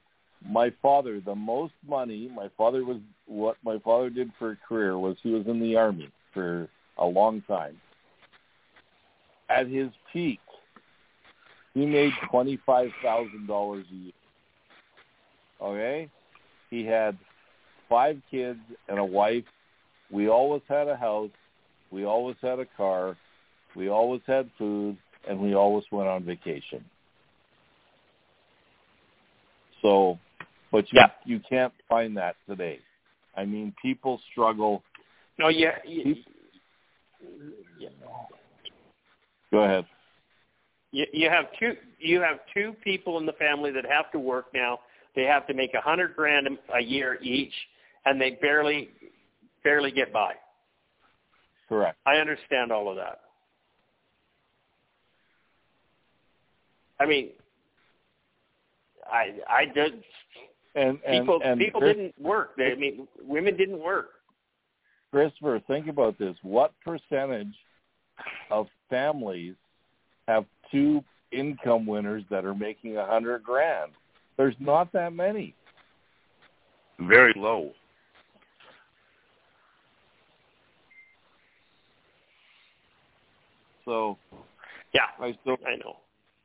C: my father, the most money, my father was what my father did for a career was he was in the army for a long time. At his peak, he made twenty five thousand dollars a year. Okay? He had five kids and a wife. We always had a house. We always had a car. We always had food and we always went on vacation. So, but you
A: Yeah.
C: you can't find that today. I mean, people struggle.
A: No, yeah, you, you,
C: Go ahead.
A: you you have two you have two people in the family that have to work now. They have to make a hundred grand a year each, and they barely barely get by.
C: Correct.
A: I understand all of that. I mean, I I did
C: And and
A: people
C: and
A: people
C: Chris-
A: didn't work. They, I mean, women didn't work.
C: Christopher, think about this. What percentage of families have two income winners that are making a hundred grand? There's not that many.
B: Very low.
C: So
A: Yeah,
C: I still
A: I know.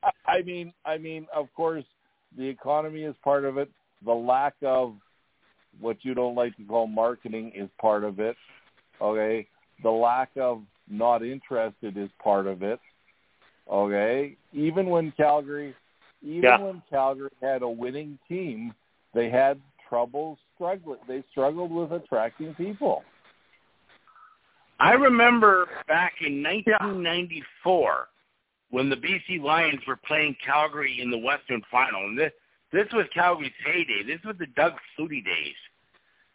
C: I- I mean, I mean, of course, the economy is part of it. The lack of what you don't like to call marketing is part of it. Okay, the lack of not interested is part of it. Okay, even when Calgary, even
A: Yeah.
C: when Calgary had a winning team, they had trouble struggling. They struggled with attracting people.
B: I remember back in 1994 when the BC Lions were playing Calgary in the Western Final. And this, this was Calgary's heyday. This was the Doug Flutie days.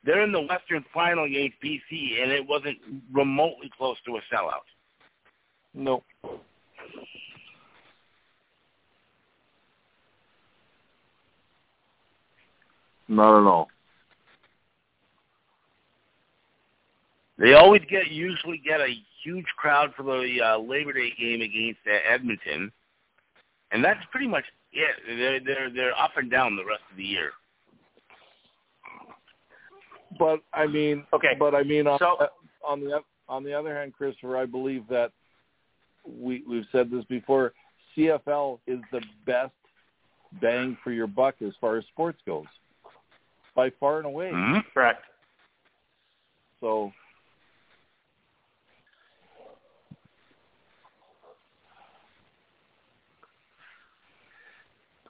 B: They're in the Western Final against BC, and it wasn't remotely close to a sellout.
C: No. Not at all.
B: They always get usually get a huge crowd for the uh, Labor Day game against uh, Edmonton, and that's pretty much it. They're they're they're up and down the rest of the year.
C: But I mean,
A: Okay.
C: But I mean, on,
A: So-
C: on the on the other hand, Christopher, I believe that we we've said this before. CFL is the best bang for your buck as far as sports goes, by far and away.
B: Mm-hmm.
A: Correct.
C: So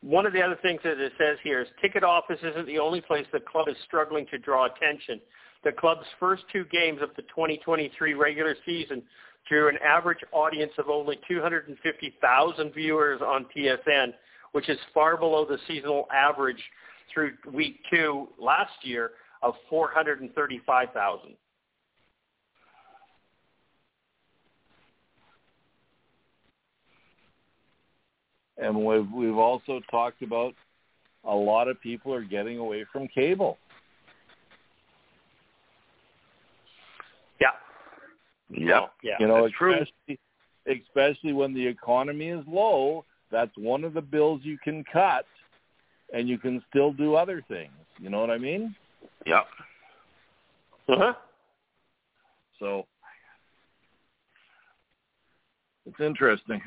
A: One of the other things that it says here is ticket office isn't the only place the club is struggling to draw attention. The club's first two games of the 2023 regular season drew an average audience of only 250,000 viewers on TSN, which is far below the seasonal average through week two last year of 435,000.
C: And we've we've also talked about a lot of people are getting away from cable.
A: Yeah.
B: Yeah.
A: Yeah.
C: You know,
B: That's true.
C: especially especially when the economy is low, that's one of the bills you can cut and you can still do other things. You know what I mean?
B: Yeah.
A: Uh-huh.
C: So it's interesting.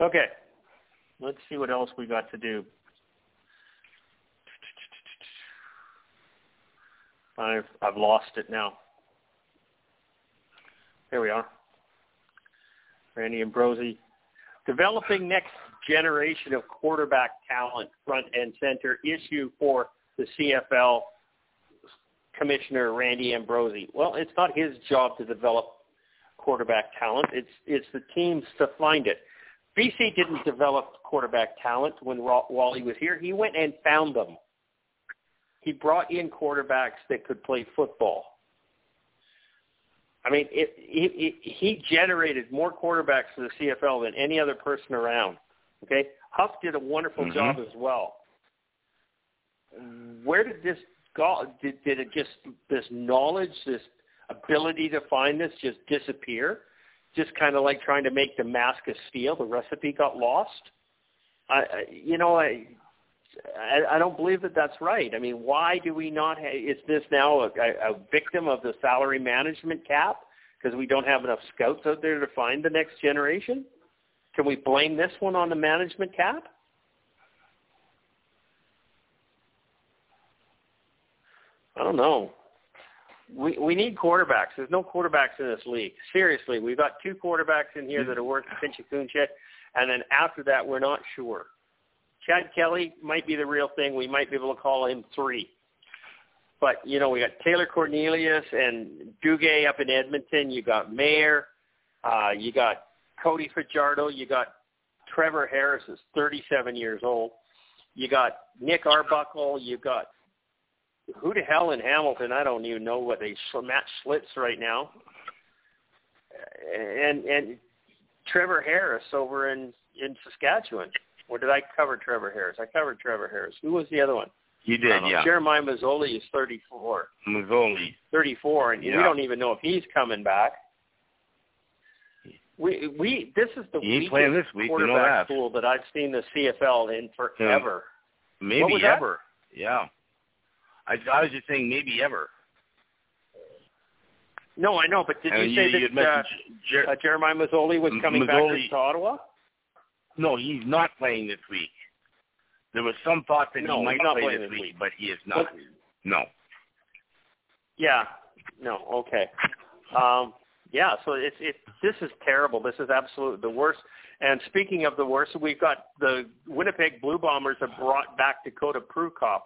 A: Okay. Let's see what else we got to do. I've I've lost it now. Here we are. Randy Ambrosie. Developing next generation of quarterback talent, front and center issue for the CFL Commissioner Randy Ambrosie. Well, it's not his job to develop quarterback talent. It's it's the teams to find it. BC didn't develop quarterback talent when Wally was here. He went and found them. He brought in quarterbacks that could play football. I mean, it, it, it, he generated more quarterbacks for the CFL than any other person around. Okay, Huff did a wonderful
B: Mhm.
A: job as well. Where did this go? Did, did it just this knowledge, this ability to find this, just disappear? Just kind of like trying to make of steel. The recipe got lost. I, I you know, I, I, I don't believe that that's right. I mean, why do we not? Ha- is this now a, a victim of the salary management cap because we don't have enough scouts out there to find the next generation? Can we blame this one on the management cap? I don't know. We we need quarterbacks. There's no quarterbacks in this league. Seriously, we've got two quarterbacks in here that are worth a pinch of Kunchek, and then after that, we're not sure. Chad Kelly might be the real thing. We might be able to call him three. But, you know, we got Taylor Cornelius and Doege up in Edmonton. You got Maier. Uh, you got Cody Fajardo. You got Trevor Harris is 37 years old. You got Nick Arbuckle. You got who the hell in Hamilton? I don't even know what they Matt Shiltz right now. And and Trevor Harris over in in Saskatchewan. Or did I cover Trevor Harris? I covered Trevor Harris. Who was the other one?
B: You did,
A: uh,
B: yeah.
A: Jeremiah Masoli is 34.
B: Masoli.
A: 34, and we don't even know if he's coming back. We we this is the
B: He
A: weakest
B: playing this week, we know
A: quarterback
B: that.
A: pool that I've seen the CFL in forever.
B: Maybe
A: What was that?
B: ever. Yeah. I, I was just saying maybe ever.
A: No, I know, but did you say
B: you,
A: that uh,
B: Jer-
A: uh, Jeremiah Masoli was coming
B: Masoli-
A: back to Ottawa?
B: No, he's not playing this week. There was some thought that
A: No,
B: he might
A: not
B: play this
A: this
B: week,
A: week.
B: but he is not.
A: But-
B: No.
A: Yeah. No. Okay. Um, yeah. So it's it. This is terrible. This is absolutely the worst. And speaking of the worst, we've got the Winnipeg Blue Bombers have brought back Dakota Prukop.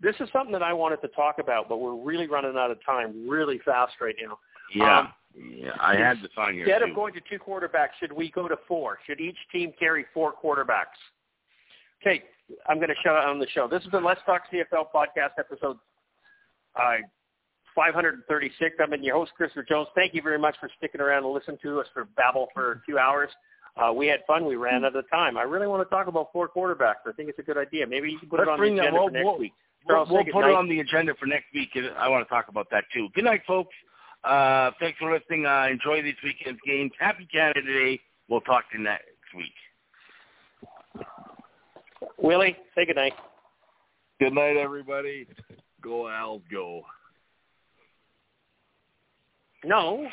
A: This is something that I wanted to talk about, but we're really running out of time really fast right now.
B: Yeah.
A: Um,
B: yeah. I had this on here
A: Instead
B: too.
A: of going to two quarterbacks, should we go to four? Should each team carry four quarterbacks? Okay, I'm going to shut out on the show. This is the Let's Talk CFL podcast episode uh, 536. I'm your host, Christopher Jones. Thank you very much for sticking around and listening to us for babble for two hours. Uh, we had fun. We ran out of time. I really want to talk about four quarterbacks. I think it's a good idea. Maybe you can put
B: Let's
A: it on the agenda
B: We'll,
A: for next week.
B: We'll, we'll
A: say good
B: put it on the agenda for next week. 'cause I want to talk about that too. Good night, folks. Uh, thanks for listening. Uh, enjoy these weekend's games. Happy Canada Day. We'll talk to you next week.
A: Willie, say good night.
C: Good night, everybody. Go Als, go.
A: No,